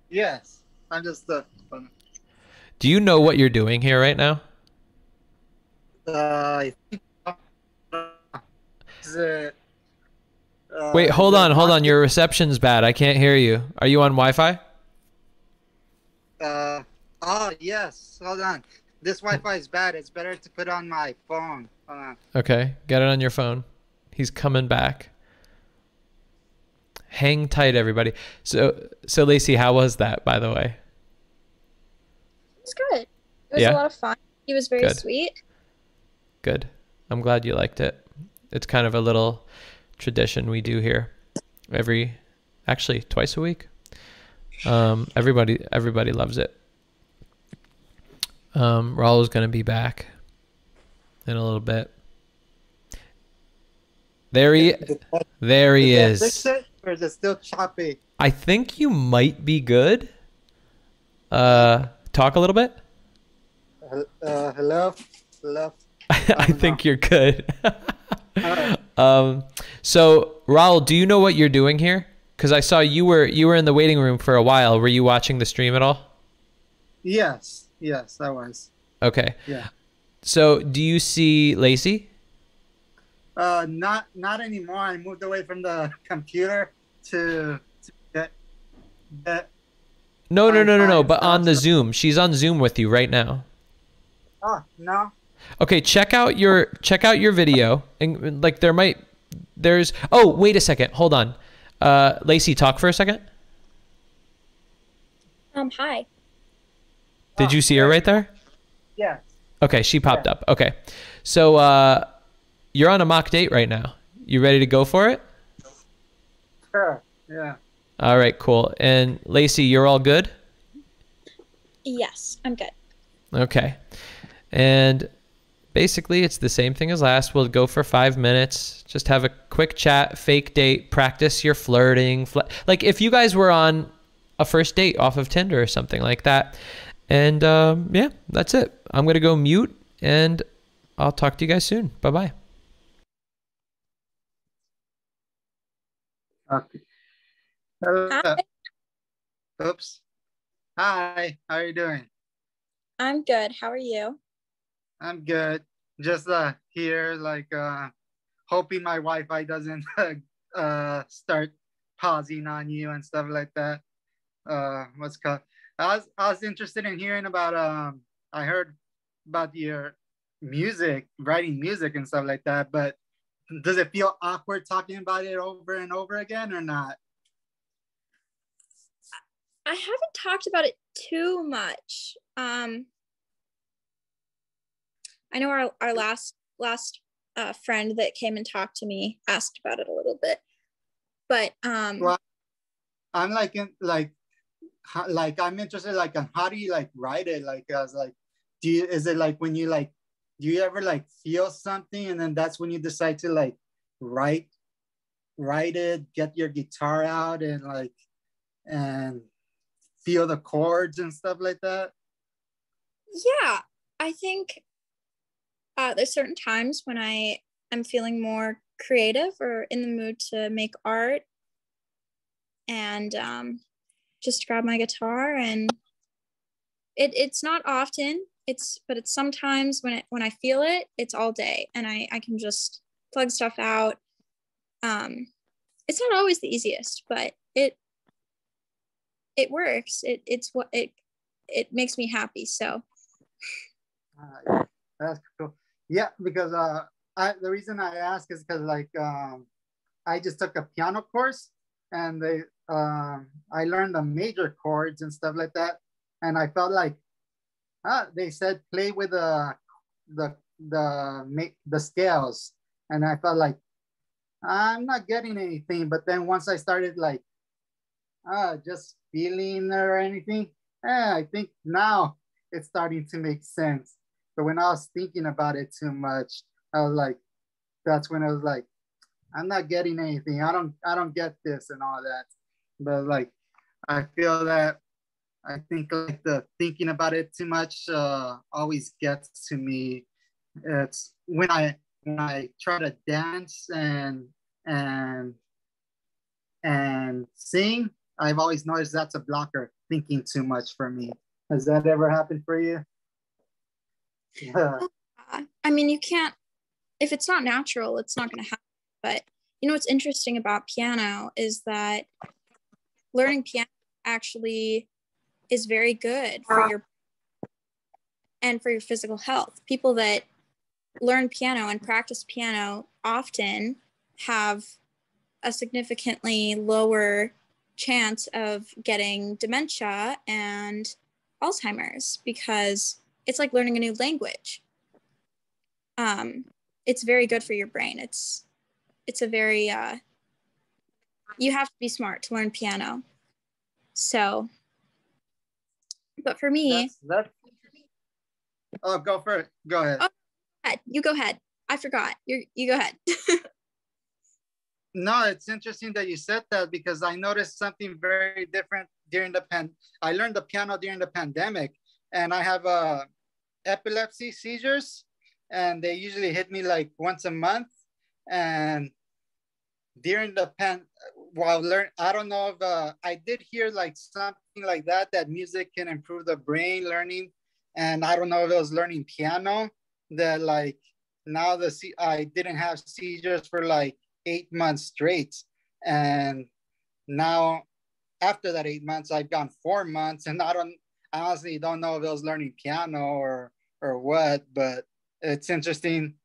yes, I'm just uh, um, Do you know what you're doing here right now? Uh, I think is it, Wait, hold on, hold on. Your reception's bad. I can't hear you. Are you on Wi-Fi? Uh, oh yes, hold on. This Wi-Fi is bad. It's better to put on my phone. Hold on. Okay, get it on your phone. He's coming back. Hang tight, everybody. So, so Lacey, how was that, by the way? It was good. It was Yeah? a lot of fun. He was very Good. sweet. Good. I'm glad you liked it. It's kind of a little tradition we do here, every, actually twice a week. Um, everybody, everybody loves it. Um, Raul's gonna be back in a little bit. There he, there he is. fix it, or is it still choppy? I think you might be good. Uh, talk a little bit. Uh, hello, hello. I think know. you're good. Um, so Raul, do you know what you're doing here? Because I saw you were you were in the waiting room for a while. Were you watching the stream at all? Yes, yes, I was. Okay. Yeah. So do you see Lacey? Uh, not not anymore. I moved away from the computer to, to get get. No, no, no, no, no. But on the. Zoom, she's on Zoom with you right now. Oh no. Okay, check out your check out your video and like there might there's oh wait a second hold on, uh, Lacey talk for a second. Um, hi. Did you see her right there? Yeah. Okay, she popped up. Okay, so uh, you're on a mock date right now. You ready to go for it? Sure. Yeah. All right, cool. And Lacey, you're all good. Yes, I'm good. Okay. And basically, it's the same thing as last. We'll go for five minutes. Just have a quick chat, fake date, practice your flirting. Fl- like if you guys were on a first date off of Tinder or something like that. And um, yeah, that's it. I'm going to go mute and I'll talk to you guys soon. Bye bye. Okay. Hello. Hi. Oops. Hi. How are you doing? I'm good. How are you? I'm good. Just uh here, like uh, hoping my Wi-Fi doesn't uh start pausing on you and stuff like that. Uh, what's called? I was I was interested in hearing about um. I heard about your music, writing music and stuff like that. But does it feel awkward talking about it over and over again or not? I haven't talked about it too much. Um, I know our, our last last uh, friend that came and talked to me asked about it a little bit, but um, Well, I'm like in like like I'm interested like on how do you like write it? Like as like do you is it like when you like do you ever like feel something and then that's when you decide to like write write it get your guitar out and like and feel the chords and stuff like that? Yeah, I think uh, there's certain times when I am feeling more creative or in the mood to make art, and um, just grab my guitar and it it's not often it's but it's sometimes when it when I feel it it's all day and I I can just plug stuff out. Um, it's not always the easiest, but it it works. It it's what it it makes me happy. So Uh, that's cool. Yeah, because uh, I the reason I ask is because like um, I just took a piano course and they um, I learned the major chords and stuff like that, and I felt like ah, they said play with the the the the scales, and I felt like I'm not getting anything. But then once I started like ah, just feeling or anything, eh, I think now it's starting to make sense. But when I was thinking about it too much, I was like, that's when I was like, I'm not getting anything. I don't I don't get this and all that. But like I feel that I think like the thinking about it too much uh, always gets to me. It's when I when I try to dance and and and sing, I've always noticed that's a blocker. Thinking too much for me. Has that ever happened for you? Yeah. I mean, you can't, if it's not natural, it's not going to happen. But you know what's interesting about piano is that learning piano actually is very good for your and for your physical health. People that learn piano and practice piano often have a significantly lower chance of getting dementia and Alzheimer's because it's like learning a new language. Um, it's very good for your brain. It's it's a very uh, you have to be smart to learn piano. So, but for me, That's, that's, oh, go for it. Go ahead. Oh. You go ahead. I forgot. You you go ahead. No, it's interesting that you said that because I noticed something very different during the pan. I learned the piano during the pandemic, and I have uh, epilepsy seizures, and they usually hit me like once a month, and during the pen while learn i don't know if uh, i did hear like something like that that music can improve the brain learning. And i don't know if it was learning piano that like now the i didn't have seizures for like eight months straight. And now after that eight months i've gone four months and i don't I honestly don't know if it was learning piano or or what but it's interesting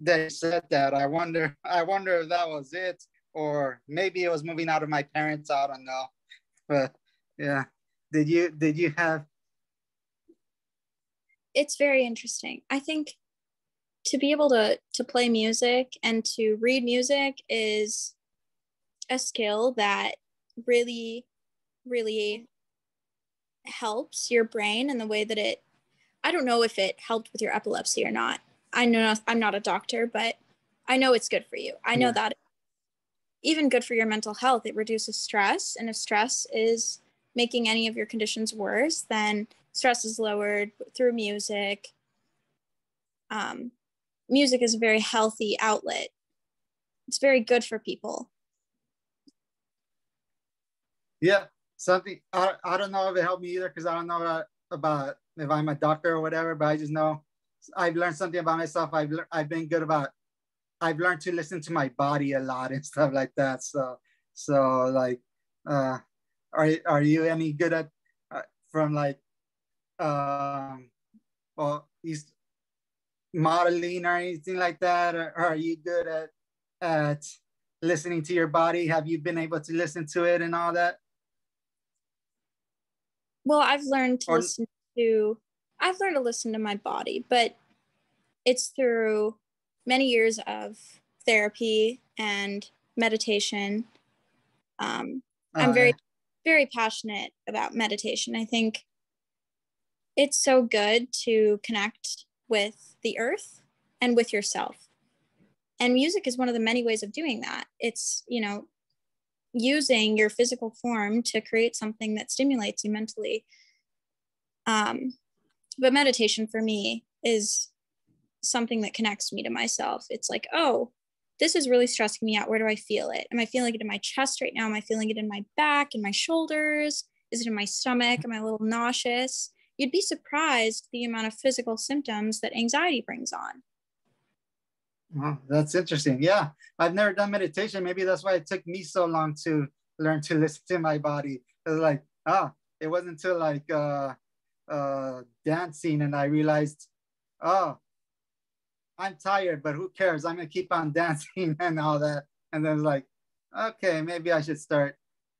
they said that. I wonder, I wonder if that was it, or maybe it was moving out of my parents. I don't know, but yeah. Did you did you have? It's very interesting. I think to be able to to play music and to read music is a skill that really really helps your brain in the way that it I don't know if it helped with your epilepsy or not. I know I'm not a doctor, but I know it's good for you. I know yeah. that even good for your mental health. It reduces stress. And if stress is making any of your conditions worse, then stress is lowered through music. Um, music is a very healthy outlet. It's very good for people. Yeah, something I, I don't know if it helped me either because I don't know about, if I'm a doctor or whatever, but I just know I've learned something about myself. I've I've been good about. I've learned to listen to my body a lot and stuff like that. So so like, uh, are are you any good at uh, from like, um, well, he's modeling or anything like that, or, or are you good at at listening to your body? Have you been able to listen to it and all that? Well, I've learned to or, listen to I've learned to listen to my body, but it's through many years of therapy and meditation. Um, I'm very, very passionate about meditation. I think it's so good to connect with the earth and with yourself. And music is one of the many ways of doing that. It's, you know, using your physical form to create something that stimulates you mentally. Um, but meditation for me is something that connects me to myself. It's like, oh, this is really stressing me out. Where do I feel it? Am I feeling it in my chest right now? Am I feeling it in my back, in my shoulders? Is it in my stomach? Am I a little nauseous? You'd be surprised the amount of physical symptoms that anxiety brings on. That's interesting. Yeah, I've never done meditation. Maybe that's why it took me so long to learn to listen to my body. It was like, ah, it wasn't until like uh, uh, dancing and I realized, oh, I'm tired, but who cares? I'm gonna keep on dancing and all that. And then like, okay, maybe I should start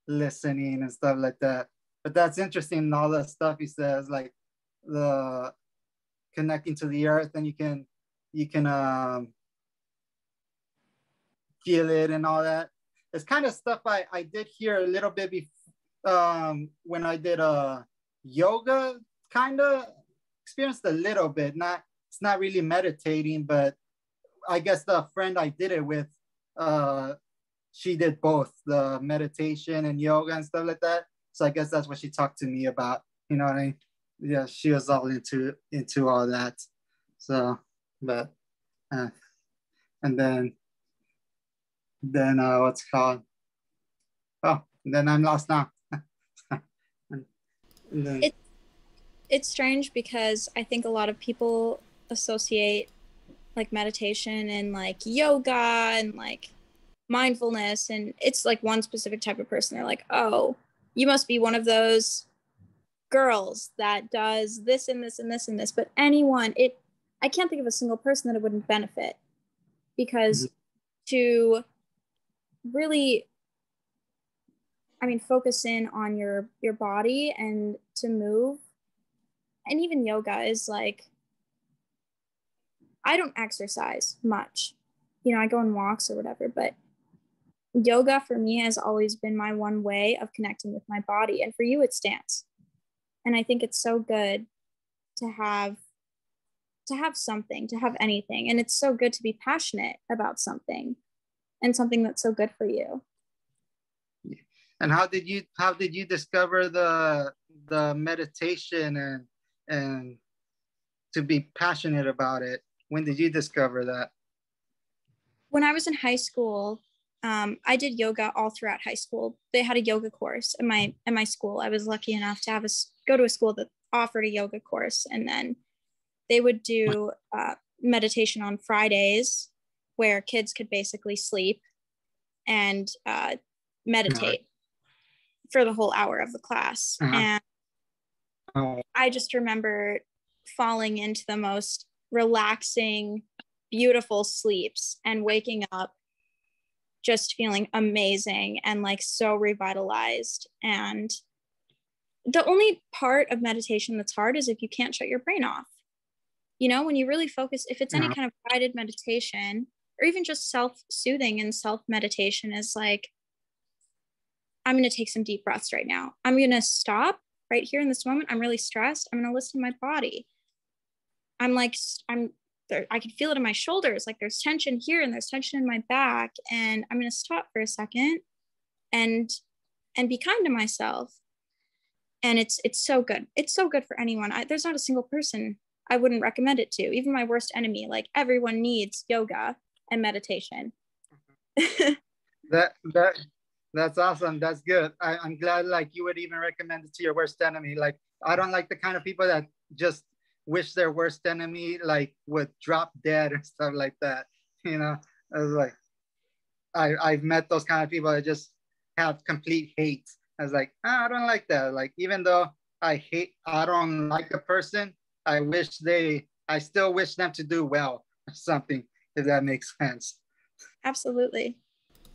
listening and stuff like that. But that's interesting, all the stuff he says, like the connecting to the earth, and you can you can um, feel it and all that. It's kind of stuff I, I did hear a little bit before um, when I did a yoga kind of experienced a little bit. Not it's not really meditating, but I guess the friend I did it with, uh, she did both the meditation and yoga and stuff like that. So I guess that's what she talked to me about. You know what I mean? Yeah, she was all into into all that. So, but uh, and then then uh, what's called? Oh, then I'm lost now. then, it, it's strange because I think a lot of people associate like meditation and like yoga and like mindfulness and it's like one specific type of person they're like oh you must be one of those girls that does this and this and this and this but anyone it i can't think of a single person that it wouldn't benefit because mm-hmm. to really i mean focus in on your your body and to move and even yoga is like I don't exercise much. You know, I go on walks or whatever, but yoga for me has always been my one way of connecting with my body. And for you, it's dance. And I think it's so good to have to have something, to have anything. And it's so good to be passionate about something and something that's so good for you. And how did you how did you discover the the meditation and and to be passionate about it? When did you discover that? When I was in high school, um, I did yoga all throughout high school. They had a yoga course in my in my school. I was lucky enough to have a go to a school that offered a yoga course, and then they would do uh, meditation on Fridays, where kids could basically sleep and uh, meditate for the whole hour of the class. Uh-huh. And Oh, I just remember falling into the most relaxing, beautiful sleeps and waking up just feeling amazing and like so revitalized. And the only part of meditation that's hard is if you can't shut your brain off. You know, when you really focus, if it's any kind of guided meditation or even just self soothing and self meditation, is like, I'm going to take some deep breaths right now. I'm going to stop right here in this moment. I'm really stressed. I'm going to listen to my body. I'm like, I'm there. I can feel it in my shoulders. Like there's tension here and there's tension in my back. And I'm going to stop for a second and, and be kind to myself. And it's, it's so good. It's so good for anyone. I, there's not a single person I wouldn't recommend it to, even my worst enemy. Like everyone needs yoga and meditation. that that that's awesome. That's good. I, I'm glad like you would even recommend it to your worst enemy. Like I don't like the kind of people that just wish their worst enemy like would drop dead and stuff like that. You know, I was like, I I've met those kind of people that just have complete hate. I was like, ah, I don't like that. Like even though I hate, I don't like a person. I wish they, I still wish them to do well or something. If that makes sense. Absolutely.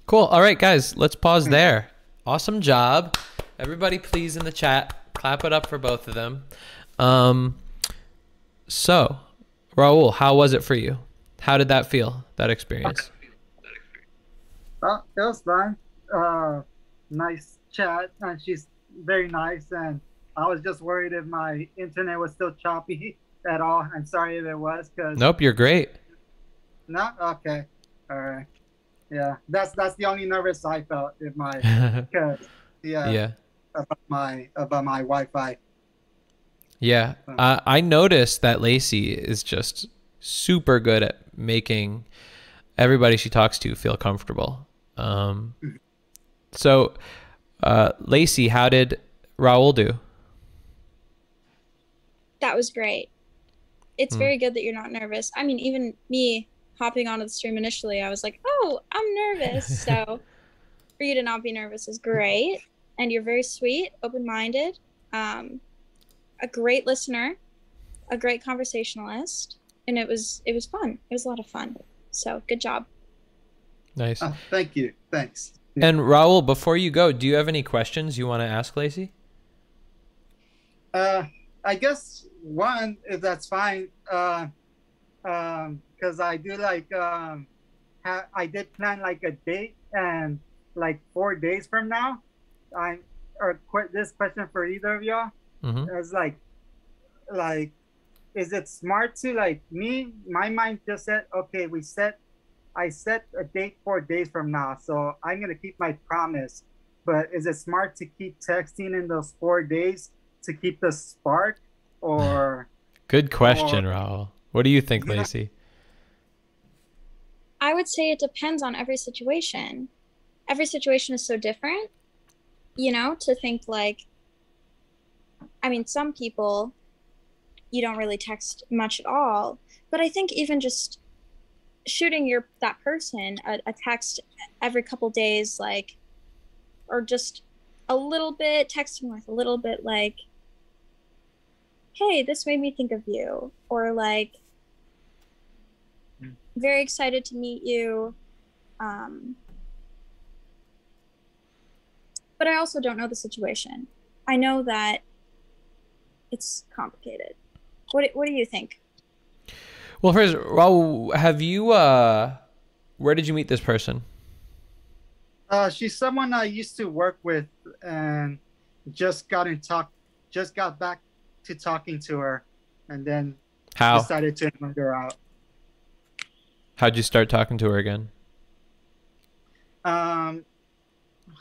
Cool. All right, guys, let's pause there. Awesome job. Everybody, please, in the chat, clap it up for both of them. Um, so, Raul, how was it for you? How did that feel, that experience? Oh, it was fun. Uh, nice chat, and she's very nice. And I was just worried if my internet was still choppy at all. I'm sorry if it was, cause Nope, you're great. No, okay, all right, yeah. That's that's the only nervous I felt in my, yeah, yeah. about my about my Wi-Fi. Yeah, uh, I noticed that Lacey is just super good at making everybody she talks to feel comfortable. Um, so, uh, Lacey, how did Raul do? that was great. It's Mm. very good that you're not nervous. I mean, even me hopping onto the stream initially, I was like, oh, I'm nervous. so for you to not be nervous is great. And you're very sweet, open minded, um, a great listener, a great conversationalist. And it was it was fun. It was a lot of fun. So good job. Nice. Oh, thank you, thanks. And Raul, before you go, do you have any questions you want to ask Lacey? Uh, I guess one, if that's fine, uh, um, because I do like, um, ha- I did plan like a date, and like four days from now, I'm or qu- this question for either of y'all Mm-hmm. is like, like, is it smart to like me? My mind just said, okay, we set, I set a date four days from now, so I'm gonna keep my promise. But is it smart to keep texting in those four days to keep the spark, or Good question, Or- Raul. What do you think. Lacey? I would say it depends on every situation. Every situation is so different, you know, to think like, I mean, some people you don't really text much at all, but I think even just shooting your that person a, a text every couple days, like, or just a little bit, texting with a little bit, like, hey, this made me think of you, or like, very excited to meet you. Um, but I also don't know the situation. I know that it's complicated. What What do you think? Well, first, Raul, have you? uh Where did you meet this person? uh, she's someone I used to work with, and just got in talk, just got back to talking to her, and then How? decided to invite her out. How'd you start talking to her again? Um,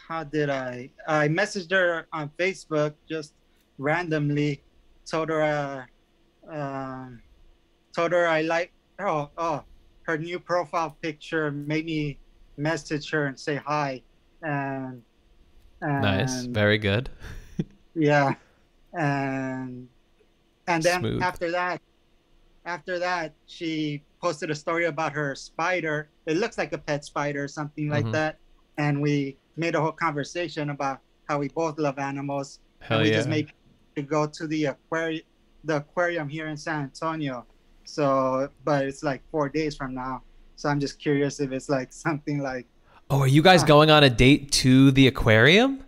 how did I? I messaged her on Facebook just randomly. Told her, uh, um, told her I like. Oh, oh, her new profile picture made me message her and say hi, and, and Nice. Very good. yeah, and and then Smooth. after that, after that, she posted a story about her spider. It looks like a pet spider, or something like Mhm. that, and we made a whole conversation about how we both love animals. Hell and we yeah. just made to go to the aquarium, the aquarium here in San Antonio. So, but it's like four days from now. So I'm just curious if it's like something like Oh, are you guys going on a date to the aquarium?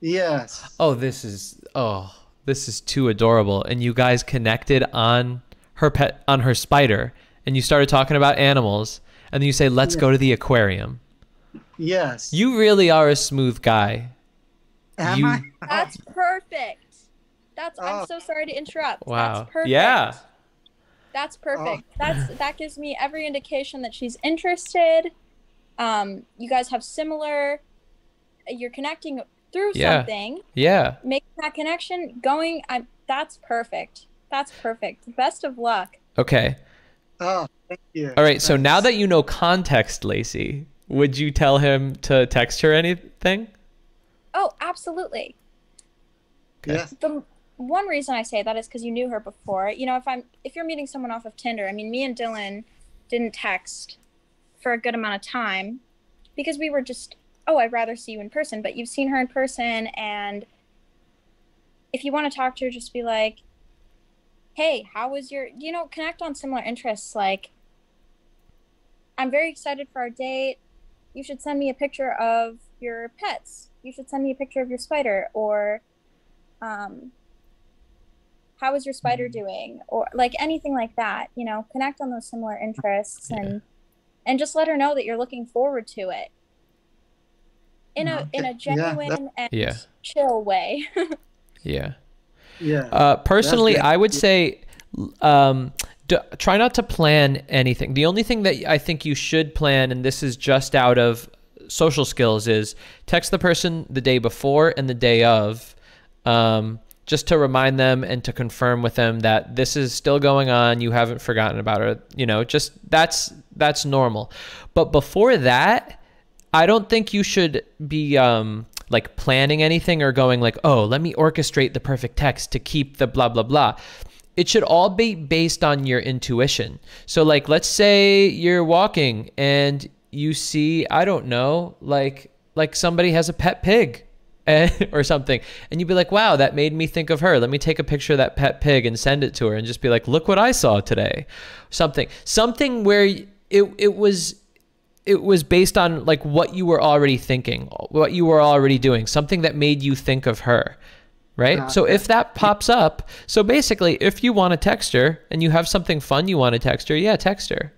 yes, Oh, this is oh, this is too adorable. And you guys connected on her pet on her spider and you started talking about animals and then you say let's go to the aquarium. yes. You really are a smooth guy. Am you- I? That's perfect. That's. Oh. I'm so sorry to interrupt. Wow. That's perfect. Yeah. That's perfect. That's that gives me every indication that she's interested. Um, you guys have similar. You're connecting through Yeah. something. Yeah. Making that connection, going. i'm That's perfect. That's perfect. Best of luck. Okay. Oh, thank you. All right. So now that you know context, Lacey, would you tell him to text her anything? Oh, absolutely. yes, the one reason I say that is because you knew her before. You know, if I'm if you're meeting someone off of Tinder, I mean, me and Dylan didn't text for a good amount of time because we were just, oh, I'd rather see you in person. But you've seen her in person, and if you want to talk to her, just be like, hey, how was your, you know, connect on similar interests. Like, I'm very excited for our date. You should send me a picture of your pets. You should send me a picture of your spider or um how is your spider doing or like anything like that you know connect on those similar interests and and just let her know that you're looking forward to it in a in a Yeah, that- genuine and Yeah. chill way Yeah. Yeah. Uh, personally. I would say um, d- try not to plan anything. The only thing that I think you should plan, and this is just out of social skills, is text the person the day before and the day of, um, just to remind them and to confirm with them that this is still going on. You haven't forgotten about it. You know, just that's that's normal. But before that, I don't think you should be um, like planning anything or going like, oh, let me orchestrate the perfect text to keep the blah blah blah. It should all be based on your intuition. So like, let's say you're walking and you see, I don't know, like like somebody has a pet pig. or something and you'd be like wow that made me think of her let me take a picture of that pet pig and send it to her and just be like look what i saw today something something where it, it was it was based on like what you were already thinking, what you were already doing, something that made you think of her. Right? so if that pops up, so basically if you want to text her and you have something fun you want to text her, yeah, text her.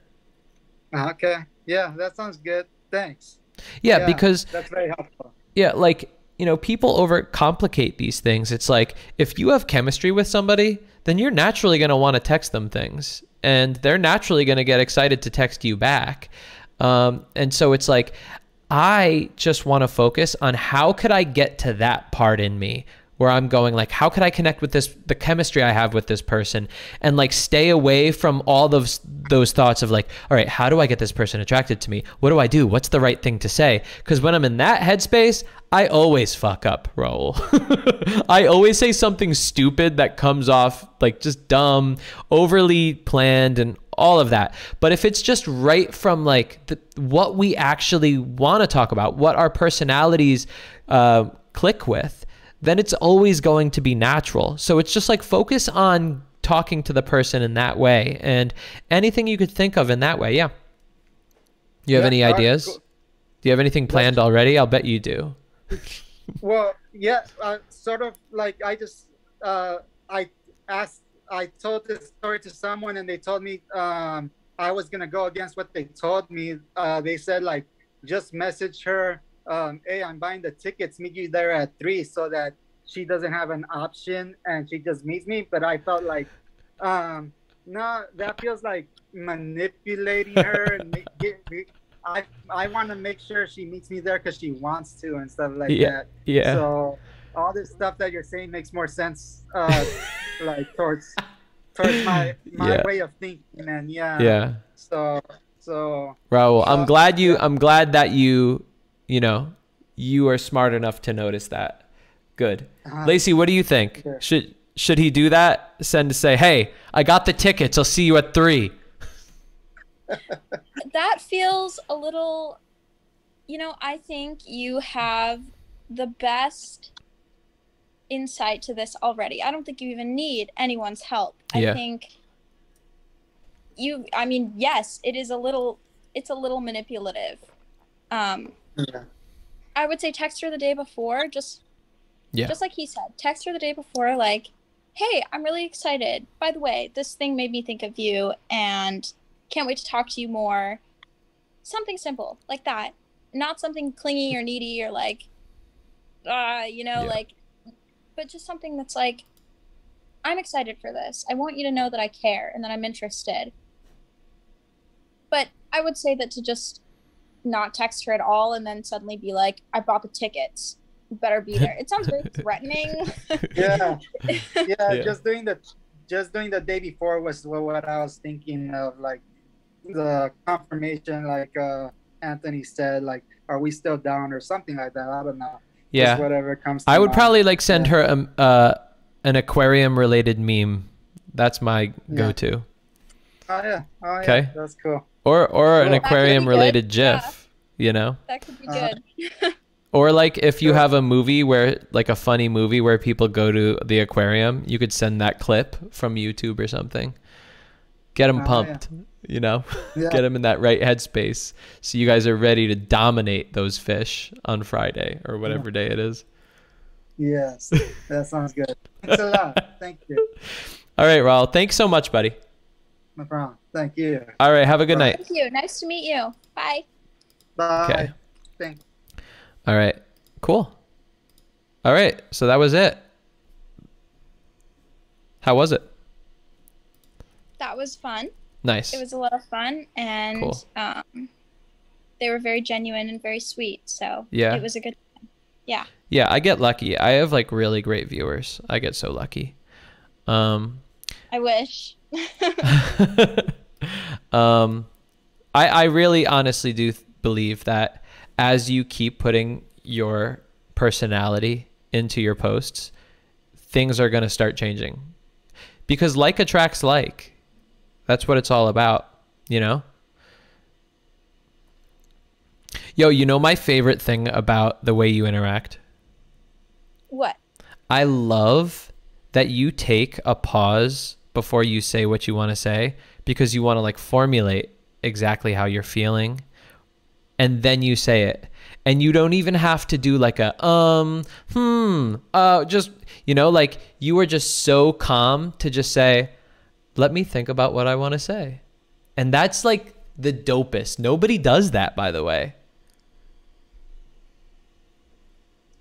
okay. Yeah, that sounds good. Thanks. Yeah, because that's very helpful. yeah, like, you know, people overcomplicate these things. It's like if you have chemistry with somebody, then you're naturally going to want to text them things and they're naturally going to get excited to text you back. Um, and so it's like, I just want to focus on how could I get to that part in me where I'm going like how could I connect with this the chemistry I have with this person and like stay away from all those those thoughts of like all right how do I get this person attracted to me? What do I do? What's the right thing to say? Because when I'm in that headspace I always fuck up Raul. I always say something stupid that comes off like just dumb overly planned and all of that. But if it's just right from like the, what we actually want to talk about, what our personalities uh, click with, then it's always going to be natural. So it's just like focus on talking to the person in that way and anything you could think of in that way. Yeah. You have Yeah, any ideas? Do you have anything planned already? I'll bet you do. Well, yeah, uh, sort of like I just uh, I asked, I told this story to someone, and they told me um, I was gonna go against what they told me. Uh, they said like just message her, um, hey, I'm buying the tickets, meet you there at three, so that she doesn't have an option and she just meets me. But I felt like, um, no, that feels like manipulating her get, I I want to make sure she meets me there because she wants to and stuff like Yeah, that. yeah. So all this stuff that you're saying makes more sense, uh, like towards towards my my Yeah. way of thinking and yeah. Yeah. So So Raul, I'm Uh, glad you yeah. I'm glad that you you know you are smart enough to notice that. Good. Uh-huh. Lacey, what do you think? Sure. Should should he do that? Send to say, "Hey, I got the tickets. I'll see you at 3." that feels a little you know i think you have the best insight to this already i don't think you even need anyone's help Yeah. i think you i mean yes it is a little it's a little manipulative um yeah. i would say text her the day before just Yeah. just like he said text her the day before like hey i'm really excited by the way this thing made me think of you and can't wait to talk to you more something simple like that not something clingy or needy or like uh you know Yeah. like but just something that's like i'm excited for this. I want you to know that i care and that i'm interested. But i would say that to just not text her at all and then suddenly be like i bought the tickets. You better be there. It sounds very threatening. Yeah, yeah, Yeah. Just doing the, just doing the day before was what, what I was thinking of, like the confirmation, like uh Anthony said, like, are we still down? or something like that? I don't know. Just Yeah. whatever comes. To I would mind. probably like send Yeah. her um, uh an aquarium related meme. That's my Yeah. go-to. Oh yeah. Oh yeah. Okay. That's cool. Or or an Cool. That could be aquarium related good. Yeah. gif, you know? that could be Uh-huh. good Or like if you have a movie where like a funny movie where people go to the aquarium, you could send that clip from YouTube or something. Get them Oh, yeah. pumped, you know? Yeah. Get them in that right headspace so you guys are ready to dominate those fish on Friday or whatever day it is. Yes. That sounds good. Thanks a lot. Thank you. All right, Raul, thanks so much, buddy. No problem. Thank you. All right, have a good night. thank you nice to meet you bye Bye. Okay. Thanks. All right. Cool. All right. So that was it. How was it? that was fun Nice. it was a lot of fun and Cool. um they were very genuine and very sweet so Yeah. it was a good yeah yeah, I get lucky. I have like really great viewers. I get so lucky. Um i wish um I I really honestly do th- believe that as you keep putting your personality into your posts, things are going to start changing. Because like attracts like. That's what it's all about, you know? Yo, you know my favorite thing about the way you interact? what I love that you take a pause before you say what you want to say because you want to like formulate exactly how you're feeling and then you say it. And you don't even have to do like a um hmm uh just you know like you were just so calm to just say let me think about what I want to say. And that's like the dopest. Nobody does that by the way.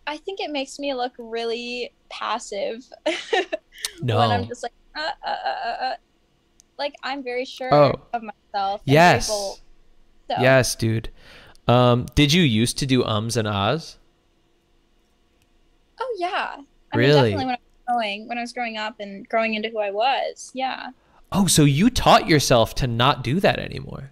i think it makes me look really passive No. when i'm just like uh, uh, uh, uh, uh. like i'm very sure Oh. of myself Yes. So, Yes, dude. Um, did you used to do ums and ahs? oh yeah I Really? mean, definitely when i was growing when i was growing up and growing into who i was yeah Oh, so you taught yourself to not do that anymore.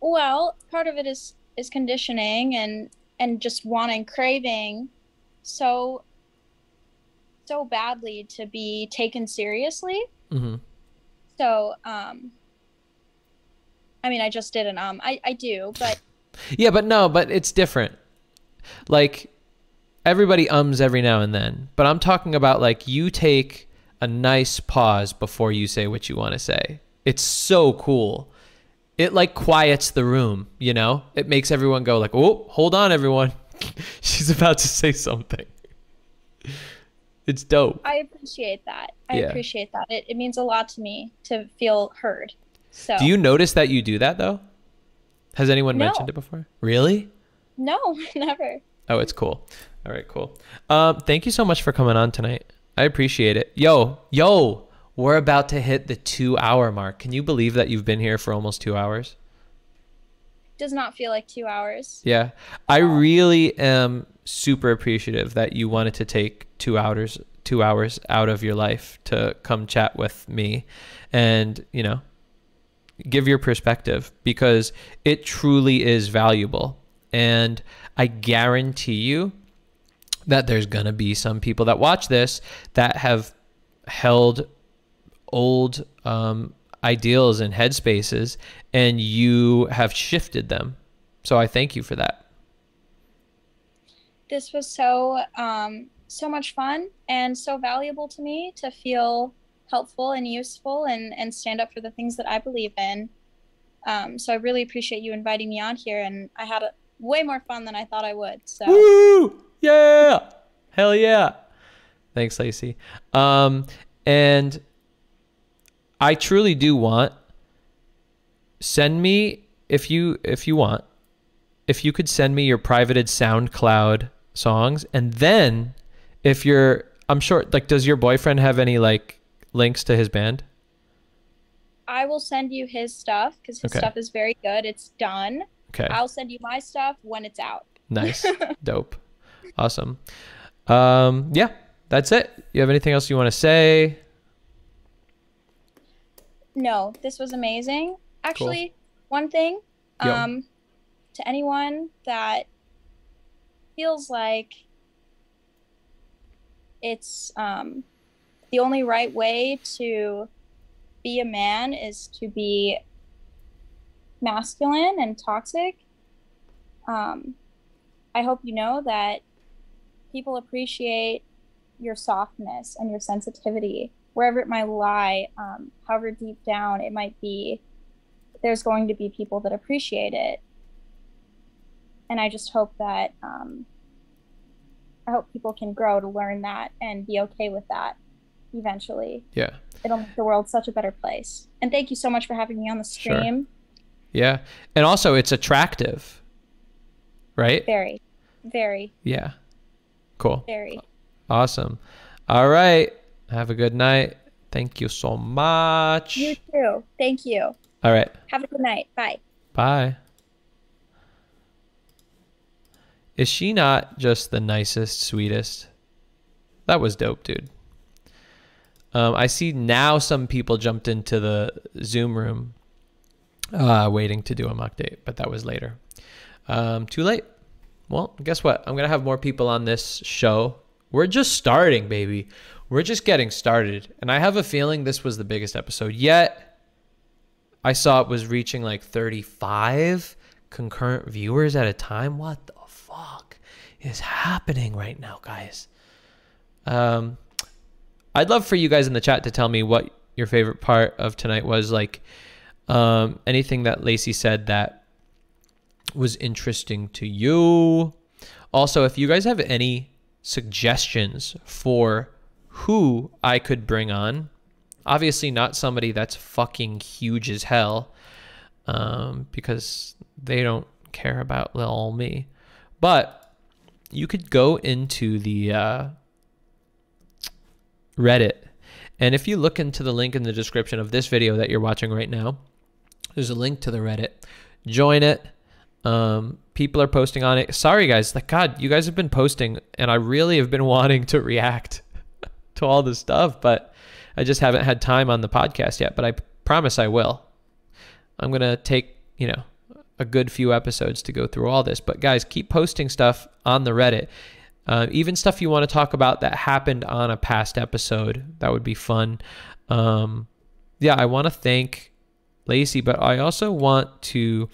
Well, part of it is is conditioning and and just wanting craving so so badly to be taken seriously. hmm So, um I mean, I just did an um. I I do, but Yeah, but no, but it's different. Like everybody ums every now and then, but I'm talking about like you take a nice pause before you say what you want to say. It's so cool. It like quiets the room, you know? It makes everyone go like, "Oh, hold on everyone. She's about to say something." It's dope. I appreciate that. I Yeah. appreciate that. It it means a lot to me to feel heard. So Do you notice that you do that though? Has anyone No. mentioned it before? Really? No, never. Oh, it's cool. All right, cool. Um, thank you so much for coming on tonight. I appreciate it. Yo, yo, we're about to hit the two hour mark. Can you believe that you've been here for almost two hours? Does not feel like 2 hours. Yeah. I really am super appreciative that you wanted to take two hours two hours out of your life to come chat with me. And, you know, give your perspective because it truly is valuable. And I guarantee you that there's going to be some people that watch this that have held old um, ideals and headspaces and you have shifted them. So I thank you for that. This was so um, so much fun and so valuable to me to feel helpful and useful and and stand up for the things that I believe in. Um, so I really appreciate you inviting me on here, and I had a, way more fun than I thought I would. So Woo! Yeah. Hell yeah. Thanks, Lacey. Um, and I truly do want send me if you if you want if you could send me your privated SoundCloud songs and then if you're I'm sure like does your boyfriend have any like links to his band? I will send you his stuff because his Okay. stuff is very good. It's done. Okay. I'll send you my stuff when it's out. Nice. Dope. Awesome. Um, yeah, that's it. You have anything else you want to say? No, this was amazing. Actually, one thing, Yo. um, to anyone that feels like it's um, the only right way to be a man is to be masculine and toxic. Um, I hope you know that people appreciate your softness and your sensitivity wherever it might lie, um, however deep down it might be, there's going to be people that appreciate it. And I just hope that um, I hope people can grow to learn that and be okay with that eventually. Yeah. It'll make the world such a better place. And thank you so much for having me on the Sure. stream. Yeah. And also it's attractive. Right? Very, very, Yeah. Cool. very. Awesome. All right. Have a good night. Thank you so much. You too. Thank you. All right. Have a good night. Bye. Bye. Is she not just the nicest, sweetest? That was dope, dude. Um, I see now some people jumped into the Zoom room uh, waiting to do a mock date, but that was later. Um, too late. Well, guess what? I'm going to have more people on this show. We're just starting, baby. We're just getting started. And I have a feeling this was the biggest episode yet. I saw it was reaching like 35 concurrent viewers at a time. What the fuck is happening right now, guys? Um, I'd love for you guys in the chat to tell me what your favorite part of tonight was. Like um, anything that Lacey said that was interesting to you. Also, if you guys have any suggestions for who I could bring on, obviously not somebody that's fucking huge as hell, um, because they don't care about little me. But you could go into the uh, Reddit, and if you look into the link in the description of this video that you're watching right now, there's a link to the Reddit. Join it. Um, people are posting on it. Sorry, guys. Like, God, you guys have been posting, and I really have been wanting to react to all this stuff, but I just haven't had time on the podcast yet. But I promise I will. I'm going to take, you know, a good few episodes to go through all this. But, guys, keep posting stuff on the Reddit. Uh, even stuff you want to talk about that happened on a past episode. That would be fun. Um, yeah, I want to thank Lacey, but I also want to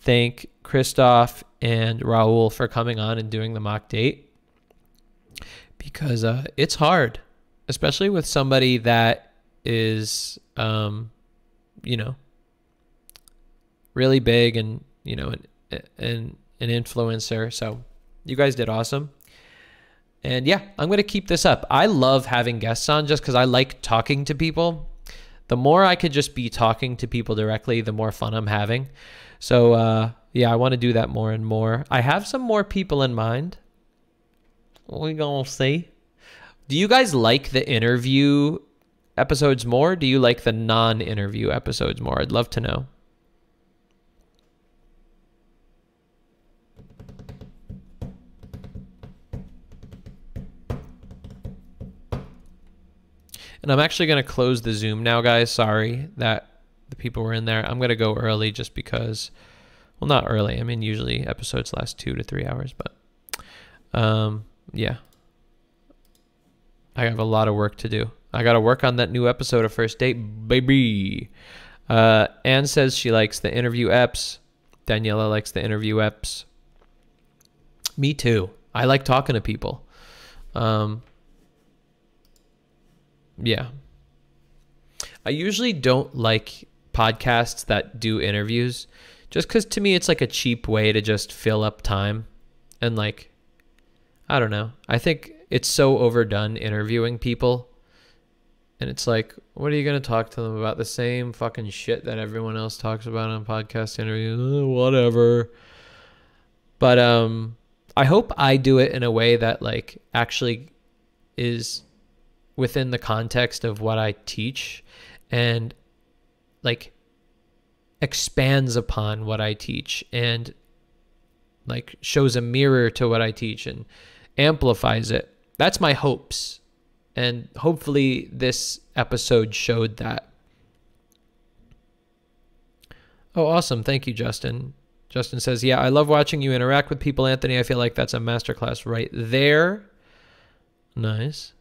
thank Christoph and Raul for coming on and doing the mock date because uh, it's hard, especially with somebody that is, um, you know, really big and you know, an, an an influencer. So you guys did awesome. And yeah, I'm going to keep this up. I love having guests on just because I like talking to people. The more I could just be talking to people directly, the more fun I'm having. So uh, yeah, I want to do that more and more. I have some more people in mind. We gonna see. Do you guys like the interview episodes more? Do you like the non-interview episodes more? I'd love to know. And I'm actually going to close the Zoom now, guys. Sorry that the people were in there. I'm gonna go early just because, well, not early. I mean, usually episodes last two to three hours, but um, yeah, I have a lot of work to do. I got to work on that new episode of First Date, baby. Uh, Anne says she likes the interview eps. Daniela likes the interview eps. Me too. I like talking to people. Um, yeah. I usually don't like podcasts that do interviews just because to me it's like a cheap way to just fill up time. And like, I don't know. I think it's so overdone interviewing people. And it's like, what are you going to talk to them about? The same fucking shit that everyone else talks about on podcast interviews. Uh, whatever. But um I hope I do it in a way that like actually is within the context of what I teach and like expands upon what I teach and like shows a mirror to what I teach and amplifies it. That's my hopes. And hopefully this episode showed that. Oh, awesome. Thank you, Justin. Justin says, Yeah, I love watching you interact with people, Anthony. I feel like that's a masterclass right there. Nice.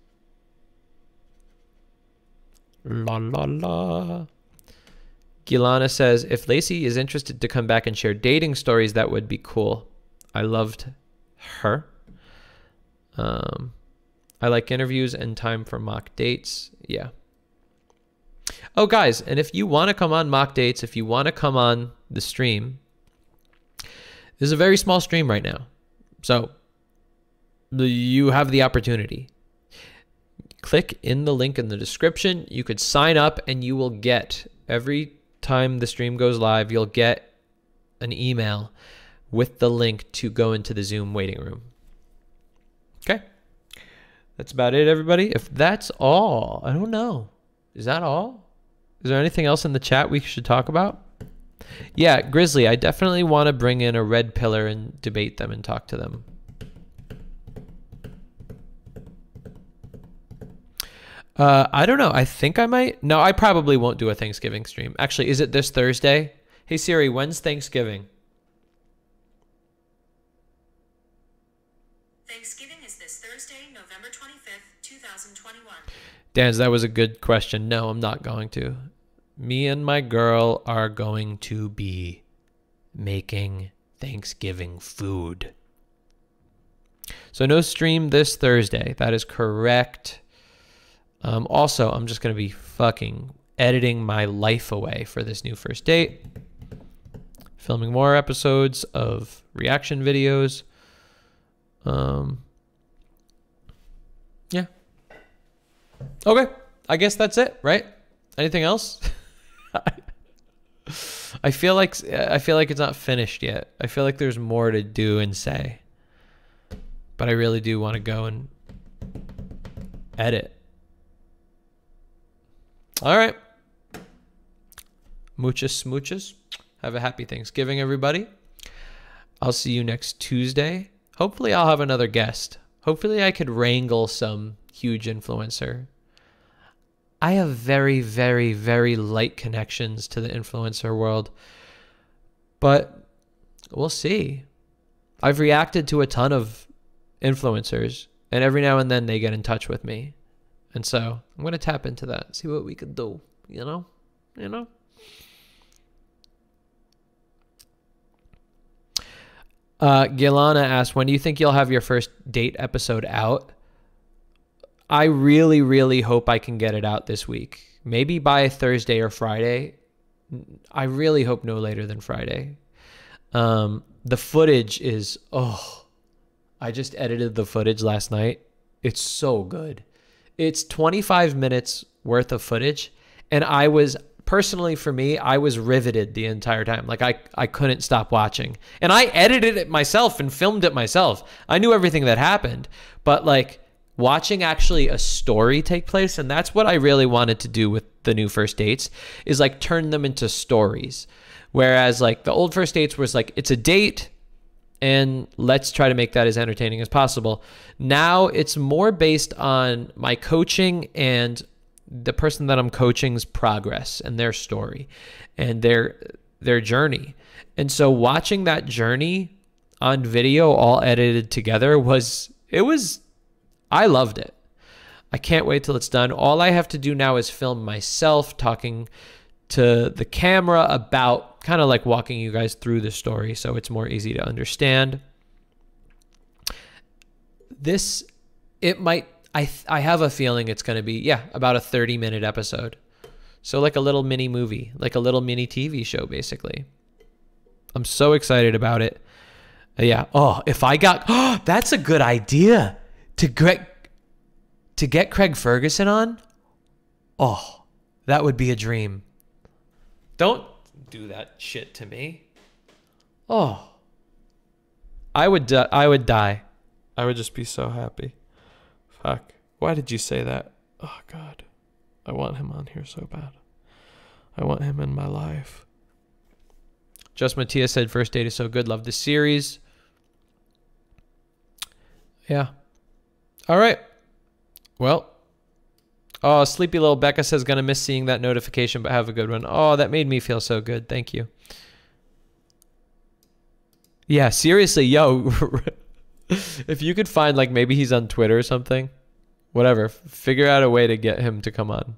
La la la. Gilana says, If Lacey is interested to come back and share dating stories, that would be cool. I loved her. Um, I like interviews and time for mock dates. Yeah. Oh, guys, and if you want to come on mock dates, if you want to come on the stream, this is a very small stream right now. So you have the opportunity. Click in the link in the description. You could sign up and you will get every time the stream goes live, you'll get an email with the link to go into the Zoom waiting room. Okay. That's about it, everybody. If that's all, I don't know. Is that all? Is there anything else in the chat we should talk about? Yeah, Grizzly, I definitely want to bring in a red piller and debate them and talk to them. Uh, I don't know. I think I might. No, I probably won't do a Thanksgiving stream. Actually, is it this Thursday? Hey Siri, when's Thanksgiving? Thanksgiving is this Thursday, November 25th, 2021. Dan's, that was a good question. No, I'm not going to. Me and my girl are going to be making Thanksgiving food. So no stream this Thursday. That is correct. Um, also, I'm just going to be fucking editing my life away for this new first date. Filming more episodes of reaction videos. Um, yeah. Okay. I guess that's it, right? Anything else? I feel like I feel like it's not finished yet. I feel like there's more to do and say. But I really do want to go and edit. All right. Muchas smooches. Have a happy Thanksgiving, everybody. I'll see you next Tuesday. Hopefully, I'll have another guest. Hopefully, I could wrangle some huge influencer. I have very, very, very light connections to the influencer world, but we'll see. I've reacted to a ton of influencers, and every now and then they get in touch with me. And so I'm going to tap into that, see what we could do, you know? You know? Uh, Gilana asked, when do you think you'll have your first date episode out? I really, really hope I can get it out this week. Maybe by Thursday or Friday. I really hope no later than Friday. Um, the footage is, oh, I just edited the footage last night. It's so good. It's 25 minutes worth of footage. And I was personally for me, I was riveted the entire time. Like I, I couldn't stop watching. And I edited it myself and filmed it myself. I knew everything that happened. But like watching actually a story take place, and that's what I really wanted to do with the new first dates, is like turn them into stories. Whereas like the old first dates was like it's a date and let's try to make that as entertaining as possible. Now it's more based on my coaching and the person that I'm coaching's progress and their story and their their journey. And so watching that journey on video all edited together was it was I loved it. I can't wait till it's done. All I have to do now is film myself talking to the camera about kind of like walking you guys through the story so it's more easy to understand. This it might I I have a feeling it's going to be yeah, about a 30 minute episode. So like a little mini movie, like a little mini TV show basically. I'm so excited about it. Uh, yeah. Oh, if I got oh, that's a good idea to get to get Craig Ferguson on. Oh, that would be a dream. Don't do that shit to me. Oh. I would di- I would die. I would just be so happy. Fuck. Why did you say that? Oh god. I want him on here so bad. I want him in my life. Just Matthias said first date is so good. Love the series. Yeah. All right. Well. Oh, sleepy little Becca says gonna miss seeing that notification, but have a good one. Oh, that made me feel so good. Thank you. Yeah, seriously, yo. if you could find like maybe he's on Twitter or something, whatever. Figure out a way to get him to come on.